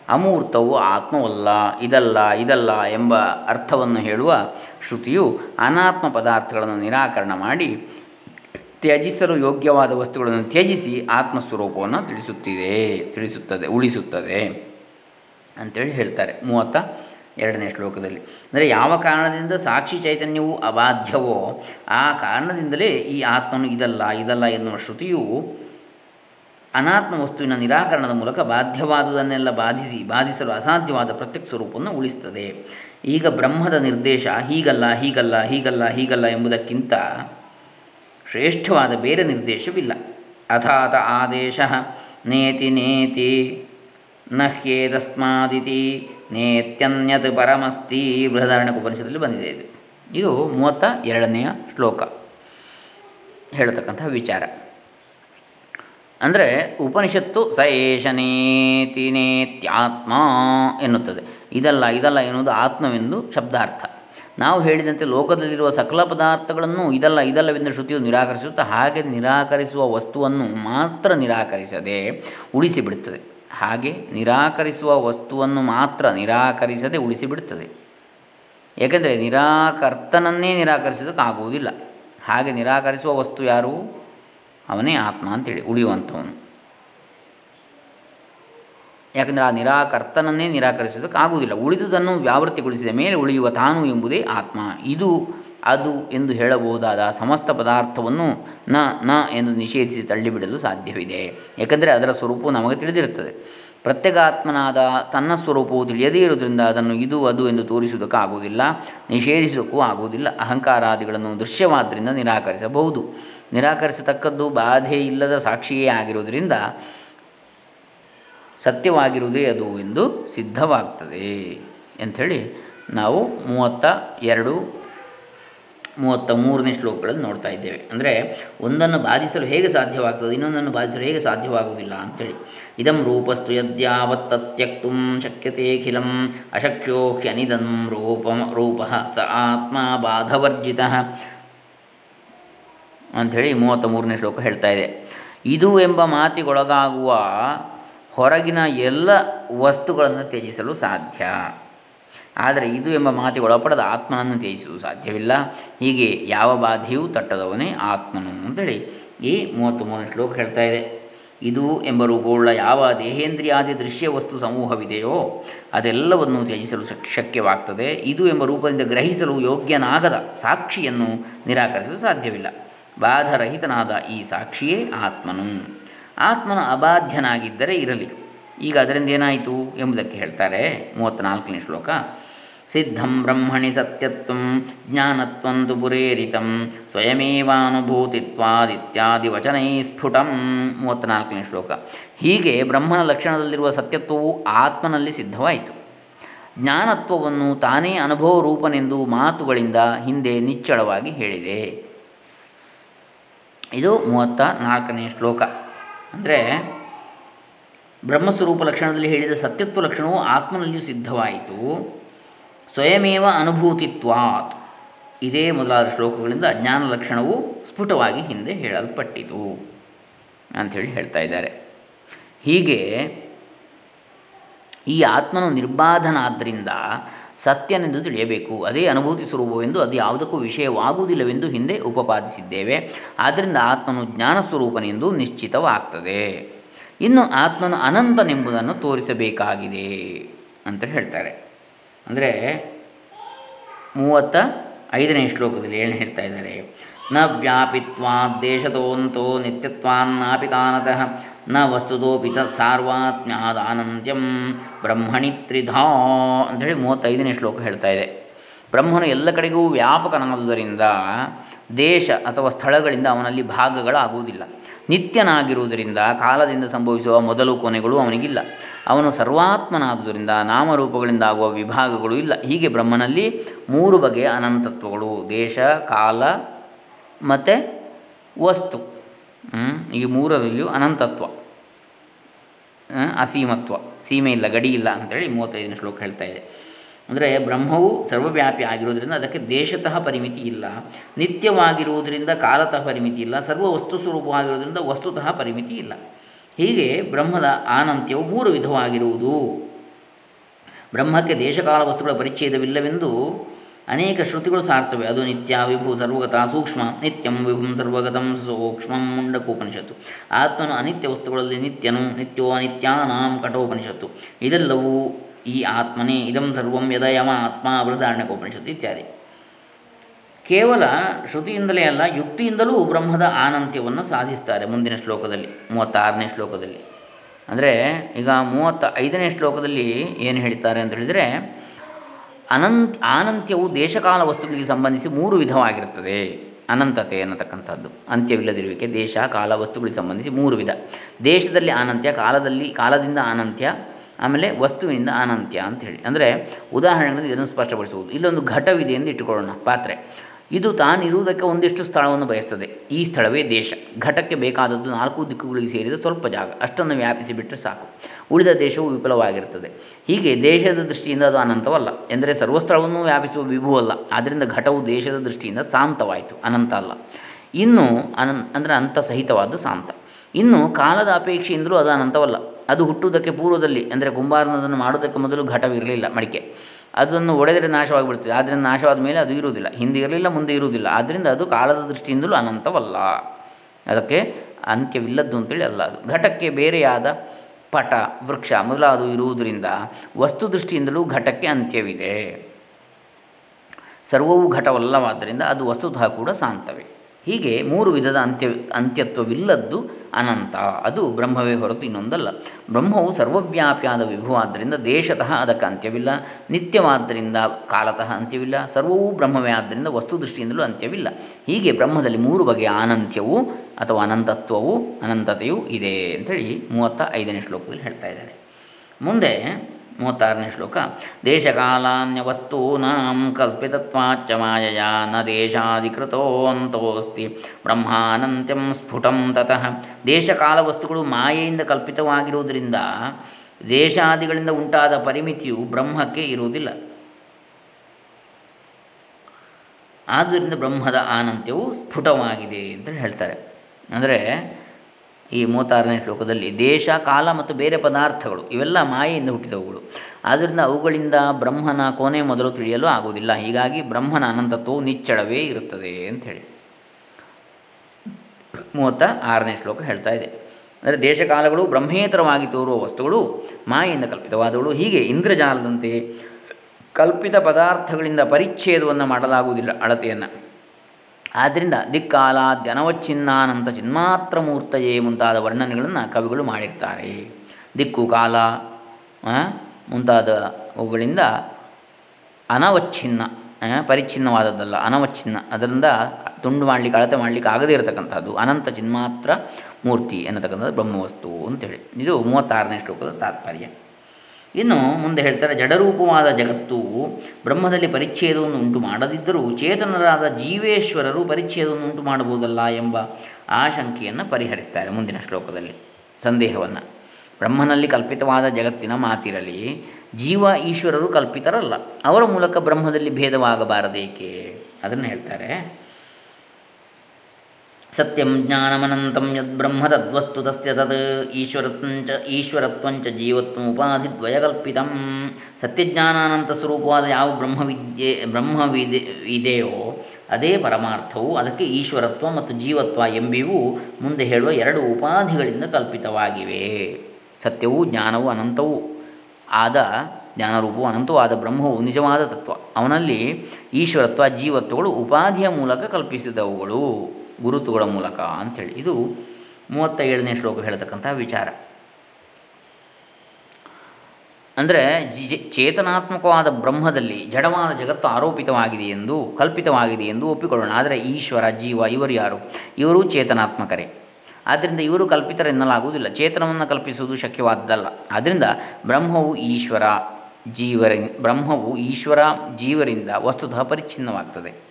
ಅಮೂರ್ತವು ಆತ್ಮವಲ್ಲ, ಇದಲ್ಲ ಇದಲ್ಲ ಎಂಬ ಅರ್ಥವನ್ನು ಹೇಳುವ ಶ್ರುತಿಯು ಅನಾತ್ಮ ಪದಾರ್ಥಗಳನ್ನು ನಿರಾಕರಣ ಮಾಡಿ ತ್ಯಜಿಸಲು ಯೋಗ್ಯವಾದ ವಸ್ತುಗಳನ್ನು ತ್ಯಜಿಸಿ ಆತ್ಮಸ್ವರೂಪವನ್ನು ತಿಳಿಸುತ್ತಿದೆ, ತಿಳಿಸುತ್ತದೆ, ಉಳಿಸುತ್ತದೆ ಅಂತೇಳಿ ಹೇಳ್ತಾರೆ. ಮೂವತ್ತ ಎರಡನೇ ಶ್ಲೋಕದಲ್ಲಿ. ಅಂದರೆ ಯಾವ ಕಾರಣದಿಂದ ಸಾಕ್ಷಿ ಚೈತನ್ಯವು ಅಬಾಧ್ಯವೋ ಆ ಕಾರಣದಿಂದಲೇ ಈ ಆತ್ಮನು ಇದಲ್ಲ ಇದಲ್ಲ ಎನ್ನುವ ಶ್ರುತಿಯು ಅನಾತ್ಮ ವಸ್ತುವಿನ ನಿರಾಕರಣದ ಮೂಲಕ ಬಾಧ್ಯವಾದುದನ್ನೆಲ್ಲ ಬಾಧಿಸಿ, ಬಾಧಿಸಲು ಅಸಾಧ್ಯವಾದ ಪ್ರತ್ಯಕ್ಷ ಸ್ವರೂಪವನ್ನು ಉಳಿಸ್ತದೆ. ಈಗ ಬ್ರಹ್ಮದ ನಿರ್ದೇಶ ಹೀಗಲ್ಲ ಹೀಗಲ್ಲ ಹೀಗಲ್ಲ ಹೀಗಲ್ಲ ಎಂಬುದಕ್ಕಿಂತ ಶ್ರೇಷ್ಠವಾದ ಬೇರೆ ನಿರ್ದೇಶವಿಲ್ಲ. ಅಥಾತ ಆದೇಶ ನೇತಿ ನೇತಿ ನ ಹ್ಯೇತಸ್ಮಾದಿತಿ ನೇತ್ಯನ್ಯತ್ ಪರಮಸ್ತಿ ಬೃಹದಾರಣ್ಯ ಉಪನಿಷತ್ತಲ್ಲಿ ಬಂದಿದೆ ಇದು. ಇದು ಮೂವತ್ತ ಎರಡನೆಯ ಶ್ಲೋಕ ಹೇಳತಕ್ಕಂತಹ ವಿಚಾರ. ಅಂದರೆ ಉಪನಿಷತ್ತು ಸ ಏಷನೇತಿ ನೇತ್ಯಾತ್ಮ ಎನ್ನುತ್ತದೆ. ಇದಲ್ಲ ಇದಲ್ಲ ಎನ್ನುವುದು ಆತ್ಮವೆಂದು ಶಬ್ದಾರ್ಥ. ನಾವು ಹೇಳಿದಂತೆ ಲೋಕದಲ್ಲಿರುವ ಸಕಲ ಪದಾರ್ಥಗಳನ್ನು ಇದಲ್ಲ, ಇದಲ್ಲವೆಂದು ಶ್ರುತಿಯು ನಿರಾಕರಿಸುತ್ತಾ ಹಾಗೆ ನಿರಾಕರಿಸುವ ವಸ್ತುವನ್ನು ಮಾತ್ರ ನಿರಾಕರಿಸದೆ ಉಳಿಸಿಬಿಡುತ್ತದೆ. ಹಾಗೆ ನಿರಾಕರಿಸುವ ವಸ್ತುವನ್ನು ಮಾತ್ರ ನಿರಾಕರಿಸದೆ ಉಳಿಸಿಬಿಡುತ್ತದೆ. ಏಕೆಂದರೆ ನಿರಾಕರ್ತನನ್ನೇ ನಿರಾಕರಿಸೋದಕ್ಕಾಗುವುದಿಲ್ಲ ಹಾಗೆ ನಿರಾಕರಿಸುವ ವಸ್ತು ಯಾರು? ಅವನೇ ಆತ್ಮ ಅಂತೇಳಿ ಉಳಿಯುವಂಥವನು. ಯಾಕಂದರೆ ಆ ನಿರಾಕರ್ತನನ್ನೇ ನಿರಾಕರಿಸೋದಕ್ಕಾಗುವುದಿಲ್ಲ ಉಳಿದುದನ್ನು ವ್ಯಾವೃತ್ತಿಗೊಳಿಸಿದ ಮೇಲೆ ಉಳಿಯುವ ತಾನು ಎಂಬುದೇ ಆತ್ಮ. ಇದು, ಅದು ಎಂದು ಹೇಳಬಹುದಾದ ಸಮಸ್ತ ಪದಾರ್ಥವನ್ನು ನ ನ ಎಂದು ನಿಷೇಧಿಸಿ ತಳ್ಳಿಬಿಡಲು ಸಾಧ್ಯವಿದೆ. ಏಕೆಂದರೆ ಅದರ ಸ್ವರೂಪವು ನಮಗೆ ತಿಳಿದಿರುತ್ತದೆ. ಪ್ರತ್ಯಗಾತ್ಮನಾದ ತನ್ನ ಸ್ವರೂಪವು ತಿಳಿಯದೇ ಇರುವುದರಿಂದ ಅದನ್ನು ಇದು, ಅದು ಎಂದು ತೋರಿಸುವುದಕ್ಕೆ ಆಗುವುದಿಲ್ಲ. ನಿಷೇಧಿಸುವುದಕ್ಕೂ ಆಗುವುದಿಲ್ಲ. ಅಹಂಕಾರಾದಿಗಳನ್ನು ದೃಶ್ಯವಾದ್ದರಿಂದ ನಿರಾಕರಿಸಬಹುದು. ನಿರಾಕರಿಸತಕ್ಕದ್ದು ಬಾಧೆ ಇಲ್ಲದ ಸಾಕ್ಷಿಯೇ ಆಗಿರುವುದರಿಂದ ಸತ್ಯವಾಗಿರುವುದೇ ಅದು ಎಂದು ಸಿದ್ಧವಾಗ್ತದೆ ಅಂಥೇಳಿ ನಾವು ಮೂವತ್ತ ಎರಡು, ಮೂವತ್ತ ಮೂರನೇ ಶ್ಲೋಕಗಳಲ್ಲಿ ನೋಡ್ತಾ ಇದ್ದೇವೆ. ಅಂದರೆ ಒಂದನ್ನು ಬಾಧಿಸಲು ಹೇಗೆ ಸಾಧ್ಯವಾಗ್ತದೆ, ಇನ್ನೊಂದನ್ನು ಬಾಧಿಸಲು ಹೇಗೆ ಸಾಧ್ಯವಾಗುವುದಿಲ್ಲ ಅಂಥೇಳಿ. ಇದಂ ರೂಪಸ್ತು ಯದ್ಯಾವತ್ತತ್ಯಕ್ತು ಶಕ್ಯತೆಖಿಲಂ ಅಶಕ್ಯೋ ಹ್ಯನಿದಂ ರೂಪ ರೂಪ ಸ ಆತ್ಮ ಬಾಧವರ್ಜಿತ ಅಂಥೇಳಿ ಮೂವತ್ತ ಮೂರನೇ ಶ್ಲೋಕ ಹೇಳ್ತಾ ಇದೆ. ಇದು ಎಂಬ ಮಾತಿಗೊಳಗಾಗುವ ಹೊರಗಿನ ಎಲ್ಲ ವಸ್ತುಗಳನ್ನು ತ್ಯಜಿಸಲು ಸಾಧ್ಯ. ಆದರೆ ಇದು ಎಂಬ ಮಾತಿಗೆ ಒಳಪಡದ ಆತ್ಮನನ್ನು ತ್ಯಜಿಸಲು ಸಾಧ್ಯವಿಲ್ಲ. ಹೀಗೆ ಯಾವ ಬಾಧೆಯೂ ತಟ್ಟದವನೇ ಆತ್ಮನು ಅಂತೇಳಿ ಈ ಮೂವತ್ತು ಮೂರನೇ ಶ್ಲೋಕ ಹೇಳ್ತಾ ಇದೆ. ಇದು ಎಂಬ ರೂಪವುಳ್ಳ ಯಾವ ದೇಹೇಂದ್ರಿಯಾದಿ ದೃಶ್ಯ ವಸ್ತು ಸಮೂಹವಿದೆಯೋ ಅದೆಲ್ಲವನ್ನು ತ್ಯಜಿಸಲು ಶಕ್ಯವಾಗ್ತದೆ. ಇದು ಎಂಬ ರೂಪದಿಂದ ಗ್ರಹಿಸಲು ಯೋಗ್ಯನಾಗದ ಸಾಕ್ಷಿಯನ್ನು ನಿರಾಕರಿಸಲು ಸಾಧ್ಯವಿಲ್ಲ. ಬಾಧರಹಿತನಾದ ಈ ಸಾಕ್ಷಿಯೇ ಆತ್ಮನು. ಆತ್ಮನ ಅಬಾಧ್ಯನಾಗಿದ್ದರೆ ಇರಲಿ. ಈಗ ಅದರಿಂದ ಏನಾಯಿತು ಎಂಬುದಕ್ಕೆ ಹೇಳ್ತಾರೆ ಮೂವತ್ತ್ನಾಲ್ಕನೇ ಶ್ಲೋಕ. ಸಿದ್ಧಂ ಬ್ರಹ್ಮಣಿ ಸತ್ಯತ್ವ ಜ್ಞಾನತ್ವಂದು ಪುರೇರಿತಂ ಸ್ವಯಮೇವಾನುಭೂತಿತ್ವಾದಿತ್ಯಾದಿ ವಚನೈ ಸ್ಫುಟಂ. ಮೂವತ್ತ್ನಾಲ್ಕನೇ ಶ್ಲೋಕ. ಹೀಗೆ ಬ್ರಹ್ಮನ ಲಕ್ಷಣದಲ್ಲಿರುವ ಸತ್ಯತ್ವವು ಆತ್ಮನಲ್ಲಿ ಸಿದ್ಧವಾಯಿತು. ಜ್ಞಾನತ್ವವನ್ನು ತಾನೇ ಅನುಭವ ರೂಪನೆಂದು ಮಾತುಗಳಿಂದ ಹಿಂದೆ ನಿಚ್ಚಳವಾಗಿ ಹೇಳಿದೆ. ಇದು ಮೂವತ್ತ ನಾಲ್ಕನೇ ಶ್ಲೋಕ. ಅಂದರೆ ಬ್ರಹ್ಮಸ್ವರೂಪ ಲಕ್ಷಣದಲ್ಲಿ ಹೇಳಿದ ಸತ್ಯತ್ವ ಲಕ್ಷಣವು ಆತ್ಮನಲ್ಲಿಯೂ ಸಿದ್ಧವಾಯಿತು. ಸ್ವಯಮೇವ ಅನುಭೂತಿತ್ವಾತ್. ಇದೇ ಮೊದಲಾದ ಶ್ಲೋಕಗಳಿಂದ ಅಜ್ಞಾನ ಲಕ್ಷಣವು ಸ್ಫುಟವಾಗಿ ಹಿಂದೆ ಹೇಳಲ್ಪಟ್ಟಿತು ಅಂಥೇಳಿ ಹೇಳ್ತಾ ಇದ್ದಾರೆ. ಹೀಗೆ ಈ ಆತ್ಮನು ನಿರ್ಬಾಧನಾದ್ದರಿಂದ ಸತ್ಯನೆಂದು ತಿಳಿಯಬೇಕು. ಅದೇ ಅನುಭೂತಿ ಸ್ವರೂಪವೆಂದು ಅದು ಯಾವುದಕ್ಕೂ ವಿಷಯವಾಗುವುದಿಲ್ಲವೆಂದು ಹಿಂದೆ ಉಪಪಾದಿಸಿದ್ದೇವೆ. ಆದ್ದರಿಂದ ಆತ್ಮನು ಜ್ಞಾನ ಸ್ವರೂಪನೆಂದು ನಿಶ್ಚಿತವಾಗ್ತದೆ. ಇನ್ನು ಆತ್ಮನು ಅನಂತನೆಂಬುದನ್ನು ತೋರಿಸಬೇಕಾಗಿದೆ ಅಂತ ಹೇಳ್ತಾರೆ. ಅಂದರೆ ಮೂವತ್ತ ಐದನೇ ಶ್ಲೋಕದಲ್ಲಿ ಏನು ಹೇಳ್ತಾ ಇದ್ದಾರೆ. ನ ವ್ಯಾಪಿತ್ವಾ ದೇಶದೋಂತೋ ನಿತ್ಯತ್ವಾನ್ನಾಪಿ ಕಾನತಃ ನ ವಸ್ತುತೋಪಿ ತತ್ ಸಾರ್ವಾತ್ಮ್ಯಾದಾನಂತ್ಯಂ ಬ್ರಹ್ಮಣಿ ತ್ರಿಧಾ ಅಂಥೇಳಿ ಮೂವತ್ತೈದನೇ ಶ್ಲೋಕ ಹೇಳ್ತಾ ಇದೆ. ಬ್ರಹ್ಮನು ಎಲ್ಲ ಕಡೆಗೂ ವ್ಯಾಪಕನಾದುದರಿಂದ ದೇಶ ಅಥವಾ ಸ್ಥಳಗಳಿಂದ ಅವನಲ್ಲಿ ಭಾಗಗಳಾಗುವುದಿಲ್ಲ. ನಿತ್ಯನಾಗಿರುವುದರಿಂದ ಕಾಲದಿಂದ ಸಂಭವಿಸುವ ಮೊದಲು ಕೊನೆಗಳು ಅವನಿಗಿಲ್ಲ. ಅವನು ಸರ್ವಾತ್ಮನಾದುದರಿಂದ ನಾಮರೂಪಗಳಿಂದ ಆಗುವ ವಿಭಾಗಗಳು ಇಲ್ಲ. ಹೀಗೆ ಬ್ರಹ್ಮನಲ್ಲಿ ಮೂರು ಬಗೆಯ ಅನಂತತ್ವಗಳು, ದೇಶ, ಕಾಲ ಮತ್ತು ವಸ್ತು. ಈ ಮೂರರಲ್ಲಿಯೂ ಅನಂತತ್ವ. ಅಸೀಮತ್ವ. ಸೀಮೆ ಇಲ್ಲ, ಗಡಿ ಇಲ್ಲ ಅಂತೇಳಿ ಮೂವತ್ತೈದನೇ ಶ್ಲೋಕ ಹೇಳ್ತಾ ಇದೆ. ಅಂದರೆ ಬ್ರಹ್ಮವು ಸರ್ವವ್ಯಾಪಿ ಆಗಿರೋದ್ರಿಂದ ಅದಕ್ಕೆ ದೇಶತಃ ಪರಿಮಿತಿ ಇಲ್ಲ, ನಿತ್ಯವಾಗಿರುವುದರಿಂದ ಕಾಲತಃ ಪರಿಮಿತಿ ಇಲ್ಲ, ಸರ್ವ ವಸ್ತು ಸ್ವರೂಪವಾಗಿರೋದ್ರಿಂದ ವಸ್ತುತಃ ಪರಿಮಿತಿ ಇಲ್ಲ. ಹೀಗೆ ಬ್ರಹ್ಮದ ಆನಂತ್ಯವು ಮೂರು ವಿಧವಾಗಿರುವುದು. ಬ್ರಹ್ಮಕ್ಕೆ ದೇಶಕಾಲ ವಸ್ತುಗಳ ಪರಿಚ್ಛೇದವಿಲ್ಲವೆಂದು ಅನೇಕ ಶ್ರುತಿಗಳು ಸಾರ್ತವೆ. ಅದು ನಿತ್ಯ ವಿಭು ಸರ್ವಗತ ಸೂಕ್ಷ್ಮ, ನಿತ್ಯಂ ವಿಭುಂ ಸರ್ವಗತಂ ಸೂಕ್ಷ್ಮಂ ಮುಂಡಕೋಪನಿಷತ್ತು. ಆತ್ಮನು ಅನಿತ್ಯ ವಸ್ತುಗಳಲ್ಲಿ ನಿತ್ಯನು, ನಿತ್ಯೋ ಅನಿತ್ಯಾನಾಂ ಕಠೋಪನಿಷತ್ತು. ಇದೆಲ್ಲವೂ ಈ ಆತ್ಮನೇ, ಇದಂ ಸರ್ವಂ ಯದಯಮ ಆತ್ಮ ಬೃಹದಾರಣ್ಯಕೋಪನಿಷತ್ತು ಇತ್ಯಾದಿ. ಕೇವಲ ಶ್ರುತಿಯಿಂದಲೇ ಅಲ್ಲ, ಯುಕ್ತಿಯಿಂದಲೂ ಬ್ರಹ್ಮದ ಆನಂತ್ಯವನ್ನು ಸಾಧಿಸ್ತಾರೆ ಮುಂದಿನ ಶ್ಲೋಕದಲ್ಲಿ, ಮೂವತ್ತಾರನೇ ಶ್ಲೋಕದಲ್ಲಿ. ಅಂದರೆ ಈಗ ಮೂವತ್ತ ಐದನೇ ಶ್ಲೋಕದಲ್ಲಿ ಏನು ಹೇಳ್ತಾರೆ ಅಂತ ಹೇಳಿದರೆ ಅನಂತ್, ಅನಂತ್ಯವು ದೇಶಕಾಲ ವಸ್ತುಗಳಿಗೆ ಸಂಬಂಧಿಸಿ ಮೂರು ವಿಧವಾಗಿರುತ್ತದೆ. ಅನಂತತೆ ಅನ್ನತಕ್ಕಂಥದ್ದು. ಅಂತ್ಯವಿಲ್ಲದಿರುವಿಕೆ, ದೇಶ, ಕಾಲ, ವಸ್ತುಗಳಿಗೆ ಸಂಬಂಧಿಸಿ ಮೂರು ವಿಧ. ದೇಶದಲ್ಲಿ ಅನಂತ್ಯ, ಕಾಲದಲ್ಲಿ, ಕಾಲದಿಂದ ಅನಂತ್ಯ, ಆಮೇಲೆ ವಸ್ತುವಿನಿಂದ ಅನಂತ್ಯ ಅಂತ ಹೇಳಿ. ಅಂದರೆ ಉದಾಹರಣೆಗಳಲ್ಲಿ ಇದನ್ನು ಸ್ಪಷ್ಟಪಡಿಸುವುದು ಇಲ್ಲೊಂದು ಘಟವಿದೆ ಎಂದು ಇಟ್ಟುಕೊಳ್ಳೋಣ. ಪಾತ್ರೆ. ಇದು ತಾನಿರುವುದಕ್ಕೆ ಒಂದಿಷ್ಟು ಸ್ಥಳವನ್ನು ಬಯಸ್ತದೆ. ಈ ಸ್ಥಳವೇ ದೇಶ. ಘಟಕ್ಕೆ ಬೇಕಾದದ್ದು ನಾಲ್ಕು ದಿಕ್ಕುಗಳಿಗೆ ಸೇರಿದ ಸ್ವಲ್ಪ ಜಾಗ. ಅಷ್ಟನ್ನು ವ್ಯಾಪಿಸಿ ಬಿಟ್ಟರೆ ಸಾಕು. ಉಳಿದ ದೇಶವು ವಿಫಲವಾಗಿರುತ್ತದೆ. ಹೀಗೆ ದೇಶದ ದೃಷ್ಟಿಯಿಂದ ಅದು ಅನಂತವಲ್ಲ. ಎಂದರೆ ಸರ್ವಸ್ಥಳವನ್ನು ವ್ಯಾಪಿಸುವ ವಿಭುವಲ್ಲ ಆದ್ದರಿಂದ ಘಟವು ದೇಶದ ದೃಷ್ಟಿಯಿಂದ ಶಾಂತವಾಯಿತು ಅನಂತ ಅಲ್ಲ. ಇನ್ನು ಅನನ್ ಅಂದರೆ ಅಂತ ಸಹಿತವಾದ್ದು ಶಾಂತ ಇನ್ನು ಕಾಲದ ಅಪೇಕ್ಷೆಯಿಂದಲೂ ಅದು ಅನಂತವಲ್ಲ. ಅದು ಹುಟ್ಟುವುದಕ್ಕೆ ಪೂರ್ವದಲ್ಲಿ, ಅಂದರೆ ಕುಂಬಾರನದನ್ನು ಮಾಡುವುದಕ್ಕೆ ಮೊದಲು ಘಟವಿರಲಿಲ್ಲ ಮಡಿಕೆ. ಅದನ್ನು ಒಡೆದರೆ ನಾಶವಾಗಿಬಿಡ್ತದೆ ಆದ್ದರಿಂದ ನಾಶವಾದ ಮೇಲೆ ಅದು ಇರುವುದಿಲ್ಲ. ಹಿಂದೆ ಇರಲಿಲ್ಲ ಮುಂದೆ ಇರುವುದಿಲ್ಲ. ಆದ್ದರಿಂದ ಅದು ಕಾಲದ ದೃಷ್ಟಿಯಿಂದಲೂ ಅನಂತವಲ್ಲ. ಅದಕ್ಕೆ ಅಂತ್ಯವಿಲ್ಲದ್ದು ಅಂತೇಳಿ ಅಲ್ಲ ಅದು. ಘಟಕ್ಕೆ ಬೇರೆಯಾದ ಪಟ, ವೃಕ್ಷ ಮೊದಲಾದವು ಇರುವುದರಿಂದ ವಸ್ತು ದೃಷ್ಟಿಯಿಂದಲೂ ಘಟಕ್ಕೆ ಅಂತ್ಯವಿದೆ. ಸರ್ವವೂ ಘಟವಲ್ಲವಾದ್ದರಿಂದ ಅದು ವಸ್ತುತಃ ಕೂಡ ಶಾಂತವೇ ಹೀಗೆ ಮೂರು ವಿಧದ ಅಂತ್ಯ ಅಂತ್ಯತ್ವವಿಲ್ಲದ್ದು ಅನಂತ. ಅದು ಬ್ರಹ್ಮವೇ ಹೊರತು ಇನ್ನೊಂದಲ್ಲ. ಬ್ರಹ್ಮವು ಸರ್ವವ್ಯಾಪಿಯಾದ ವಿಭುವಾದ್ದರಿಂದ ದೇಶತಃ ಅದಕ್ಕೆ ಅಂತ್ಯವಿಲ್ಲ. ನಿತ್ಯವಾದ್ದರಿಂದ ಕಾಲತಃ ಅಂತ್ಯವಿಲ್ಲ. ಸರ್ವವೂ ಬ್ರಹ್ಮವೇ ಆದ್ದರಿಂದ ವಸ್ತು ದೃಷ್ಟಿಯಿಂದಲೂ ಅಂತ್ಯವಿಲ್ಲ. ಹೀಗೆ ಬ್ರಹ್ಮದಲ್ಲಿ ಮೂರು ಬಗೆಯ ಅನಂತ್ಯವು ಅಥವಾ ಅನಂತತ್ವವು ಅನಂತತೆಯೂ ಇದೆ ಅಂತೇಳಿ ಮೂವತ್ತ ಐದನೇ ಶ್ಲೋಕದಲ್ಲಿ ಹೇಳ್ತಾ ಇದ್ದಾರೆ. ಮುಂದೆ ಮೂವತ್ತಾರನೇ ಶ್ಲೋಕ. ದೇಶಕಾಲಾನ್ಯ ವಸ್ತೂನಾಂ ಕಲ್ಪಿತತ್ವಾಚ್ಚ ಮಾಯಯ ನ ದೇಶಾಧಿಕೃತೋಂತೋಸ್ತಿ ಬ್ರಹ್ಮಾನಂತ್ಯಂ ಸ್ಫುಟಂ ತತಃ. ದೇಶಕಾಲ ವಸ್ತುಗಳು ಮಾಯೆಯಿಂದ ಕಲ್ಪಿತವಾಗಿರುವುದರಿಂದ ದೇಶಾದಿಗಳಿಂದ ಉಂಟಾದ ಪರಿಮಿತಿಯು ಬ್ರಹ್ಮಕ್ಕೆ ಇರುವುದಿಲ್ಲ. ಆದ್ದರಿಂದ ಬ್ರಹ್ಮದ ಆನಂತ್ಯವು ಸ್ಫುಟವಾಗಿದೆ ಅಂತ ಹೇಳ್ತಾರೆ. ಅಂದರೆ ಈ ಮೂವತ್ತಾರನೇ ಶ್ಲೋಕದಲ್ಲಿ ದೇಶ, ಕಾಲ ಮತ್ತು ಬೇರೆ ಪದಾರ್ಥಗಳು ಇವೆಲ್ಲ ಮಾಯೆಯಿಂದ ಹುಟ್ಟಿದವುಗಳು. ಆದ್ದರಿಂದ ಅವುಗಳಿಂದ ಬ್ರಹ್ಮನ ಕೊನೆ ಮೊದಲು ತಿಳಿಯಲು ಆಗುವುದಿಲ್ಲ. ಹೀಗಾಗಿ ಬ್ರಹ್ಮನ ಅನಂತತ್ವವು ನಿಚ್ಚಳವೇ ಇರುತ್ತದೆ ಅಂಥೇಳಿ. ಮೂವತ್ತ ಆರನೇ ಶ್ಲೋಕ ಹೇಳ್ತಾ ಇದೆ. ಅಂದರೆ ದೇಶಕಾಲಗಳು ಬ್ರಹ್ಮೇತರವಾಗಿ ತೋರುವ ವಸ್ತುಗಳು ಮಾಯೆಯಿಂದ ಕಲ್ಪಿತವಾದವುಗಳು. ಹೀಗೆ ಇಂದ್ರಜಾಲದಂತೆ ಕಲ್ಪಿತ ಪದಾರ್ಥಗಳಿಂದ ಪರಿಚ್ಛೇದವನ್ನು ಮಾಡಲಾಗುವುದಿಲ್ಲ ಅಳತೆಯನ್ನು. ಆದ್ದರಿಂದ ದಿಕ್ಕಾಲ ಧನವಚ್ಛಿನ್ನಾನಂತ ಚಿನ್ಮಾತ್ರ ಮೂರ್ತಯೇ ಮುಂತಾದ ವರ್ಣನೆಗಳನ್ನು ಕವಿಗಳು ಮಾಡಿರ್ತಾರೆ. ದಿಕ್ಕು, ಕಾಲ ಮುಂತಾದ ಅವುಗಳಿಂದ ಅನವಚ್ಛಿನ್ನ ಪರಿಚ್ಛಿನ್ನವಾದದ್ದಲ್ಲ, ಅನವಚ್ಛಿನ್ನ. ಅದರಿಂದ ತುಂಡು ಮಾಡಲಿಕ್ಕೆ, ಅಳತೆ ಮಾಡಲಿಕ್ಕೆ ಆಗದೇ ಇರತಕ್ಕಂಥದ್ದು. ಅನಂತ ಚಿನ್ಮಾತ್ರ ಮೂರ್ತಿ ಎನ್ನತಕ್ಕಂಥದ್ದು ಬ್ರಹ್ಮವಸ್ತು ಅಂತೇಳಿ. ಇದು ಮೂವತ್ತಾರನೇ ಶ್ಲೋಕದ ತಾತ್ಪರ್ಯ. ಇನ್ನು ಮುಂದೆ ಹೇಳ್ತಾರೆ, ಜಡರೂಪವಾದ ಜಗತ್ತು ಬ್ರಹ್ಮದಲ್ಲಿ ಪರಿಚ್ಛೇದವನ್ನು ಉಂಟು ಮಾಡದಿದ್ದರೂ ಚೇತನರಾದ ಜೀವೇಶ್ವರರು ಪರಿಚ್ಛೇದವನ್ನು ಉಂಟು ಮಾಡಬಹುದಲ್ಲ ಎಂಬ ಆಶಂಕೆಯನ್ನು ಪರಿಹರಿಸ್ತಾರೆ ಮುಂದಿನ ಶ್ಲೋಕದಲ್ಲಿ. ಸಂದೇಹವನ್ನು. ಬ್ರಹ್ಮನಲ್ಲಿ ಕಲ್ಪಿತವಾದ ಜಗತ್ತಿನ ಮಾತಿರಲಿ, ಜೀವ ಈಶ್ವರರು ಕಲ್ಪಿತರಲ್ಲ. ಅವರ ಮೂಲಕ ಬ್ರಹ್ಮದಲ್ಲಿ ಭೇದವಾಗಬಾರದೇಕೆ? ಅದನ್ನು ಹೇಳ್ತಾರೆ ಸತ್ಯಂ ಜ್ಞಾನಮನಂತಂ ಯದ್ಬ್ರಹ್ಮ ತದ್ವಸ್ತು ತಸ್ಯ ತತ್ ಈಶ್ವರತ್ವಂಚ ಈಶ್ವರತ್ವಂಚ ಜೀವತ್ವ ಉಪಾಧಿದ್ವಯಕಲ್ಪಿತಂ. ಸತ್ಯಜ್ಞಾನಾನಂತ ಸ್ವರೂಪವಾದ ಯಾವ ಬ್ರಹ್ಮವಿದ್ಯೆ, ಬ್ರಹ್ಮವಿದೆ, ಇದೆಯೋ ಅದೇ ಪರಮಾರ್ಥವು ಅದಕ್ಕೆ ಈಶ್ವರತ್ವ ಮತ್ತು ಜೀವತ್ವ ಎಂಬಿವು ಮುಂದೆ ಹೇಳುವ ಎರಡು ಉಪಾಧಿಗಳಿಂದ ಕಲ್ಪಿತವಾಗಿವೆ. ಸತ್ಯವು ಜ್ಞಾನವು ಅನಂತವು ಆದ ಜ್ಞಾನರೂಪವು ಅನಂತವೂ ಆದ ಬ್ರಹ್ಮವು ನಿಜವಾದ ತತ್ವ. ಅವನಲ್ಲಿ ಈಶ್ವರತ್ವ, ಜೀವತ್ವಗಳು ಉಪಾಧಿಯ ಮೂಲಕ ಕಲ್ಪಿಸಿದವುಗಳು. ಗುರುತುಗಳ ಮೂಲಕ ಅಂಥೇಳಿ ಇದು ಮೂವತ್ತ ಏಳನೇ ಶ್ಲೋಕ ಹೇಳತಕ್ಕಂಥ ವಿಚಾರ. ಅಂದರೆ ಜಿ ಚೇತನಾತ್ಮಕವಾದ ಬ್ರಹ್ಮದಲ್ಲಿ ಜಡವಾದ ಜಗತ್ತು ಆರೋಪಿತವಾಗಿದೆ ಎಂದು, ಕಲ್ಪಿತವಾಗಿದೆ ಎಂದು ಒಪ್ಪಿಕೊಳ್ಳೋಣ. ಆದರೆ ಈಶ್ವರ, ಜೀವ, ಇವರು ಯಾರು? ಇವರು ಚೇತನಾತ್ಮಕರೇ. ಆದ್ದರಿಂದ ಇವರು ಕಲ್ಪಿತರೆನ್ನಲಾಗುವುದಿಲ್ಲ. ಚೇತನವನ್ನು ಕಲ್ಪಿಸುವುದು ಶಕ್ಯವಾದ್ದಲ್ಲ ಆದ್ದರಿಂದ ಬ್ರಹ್ಮವು ಈಶ್ವರ ಜೀವರಿ, ಬ್ರಹ್ಮವು ಈಶ್ವರ ಜೀವರಿಂದ ವಸ್ತುತಃ ಪರಿಚ್ಛಿನ್ನವಾಗ್ತದೆ.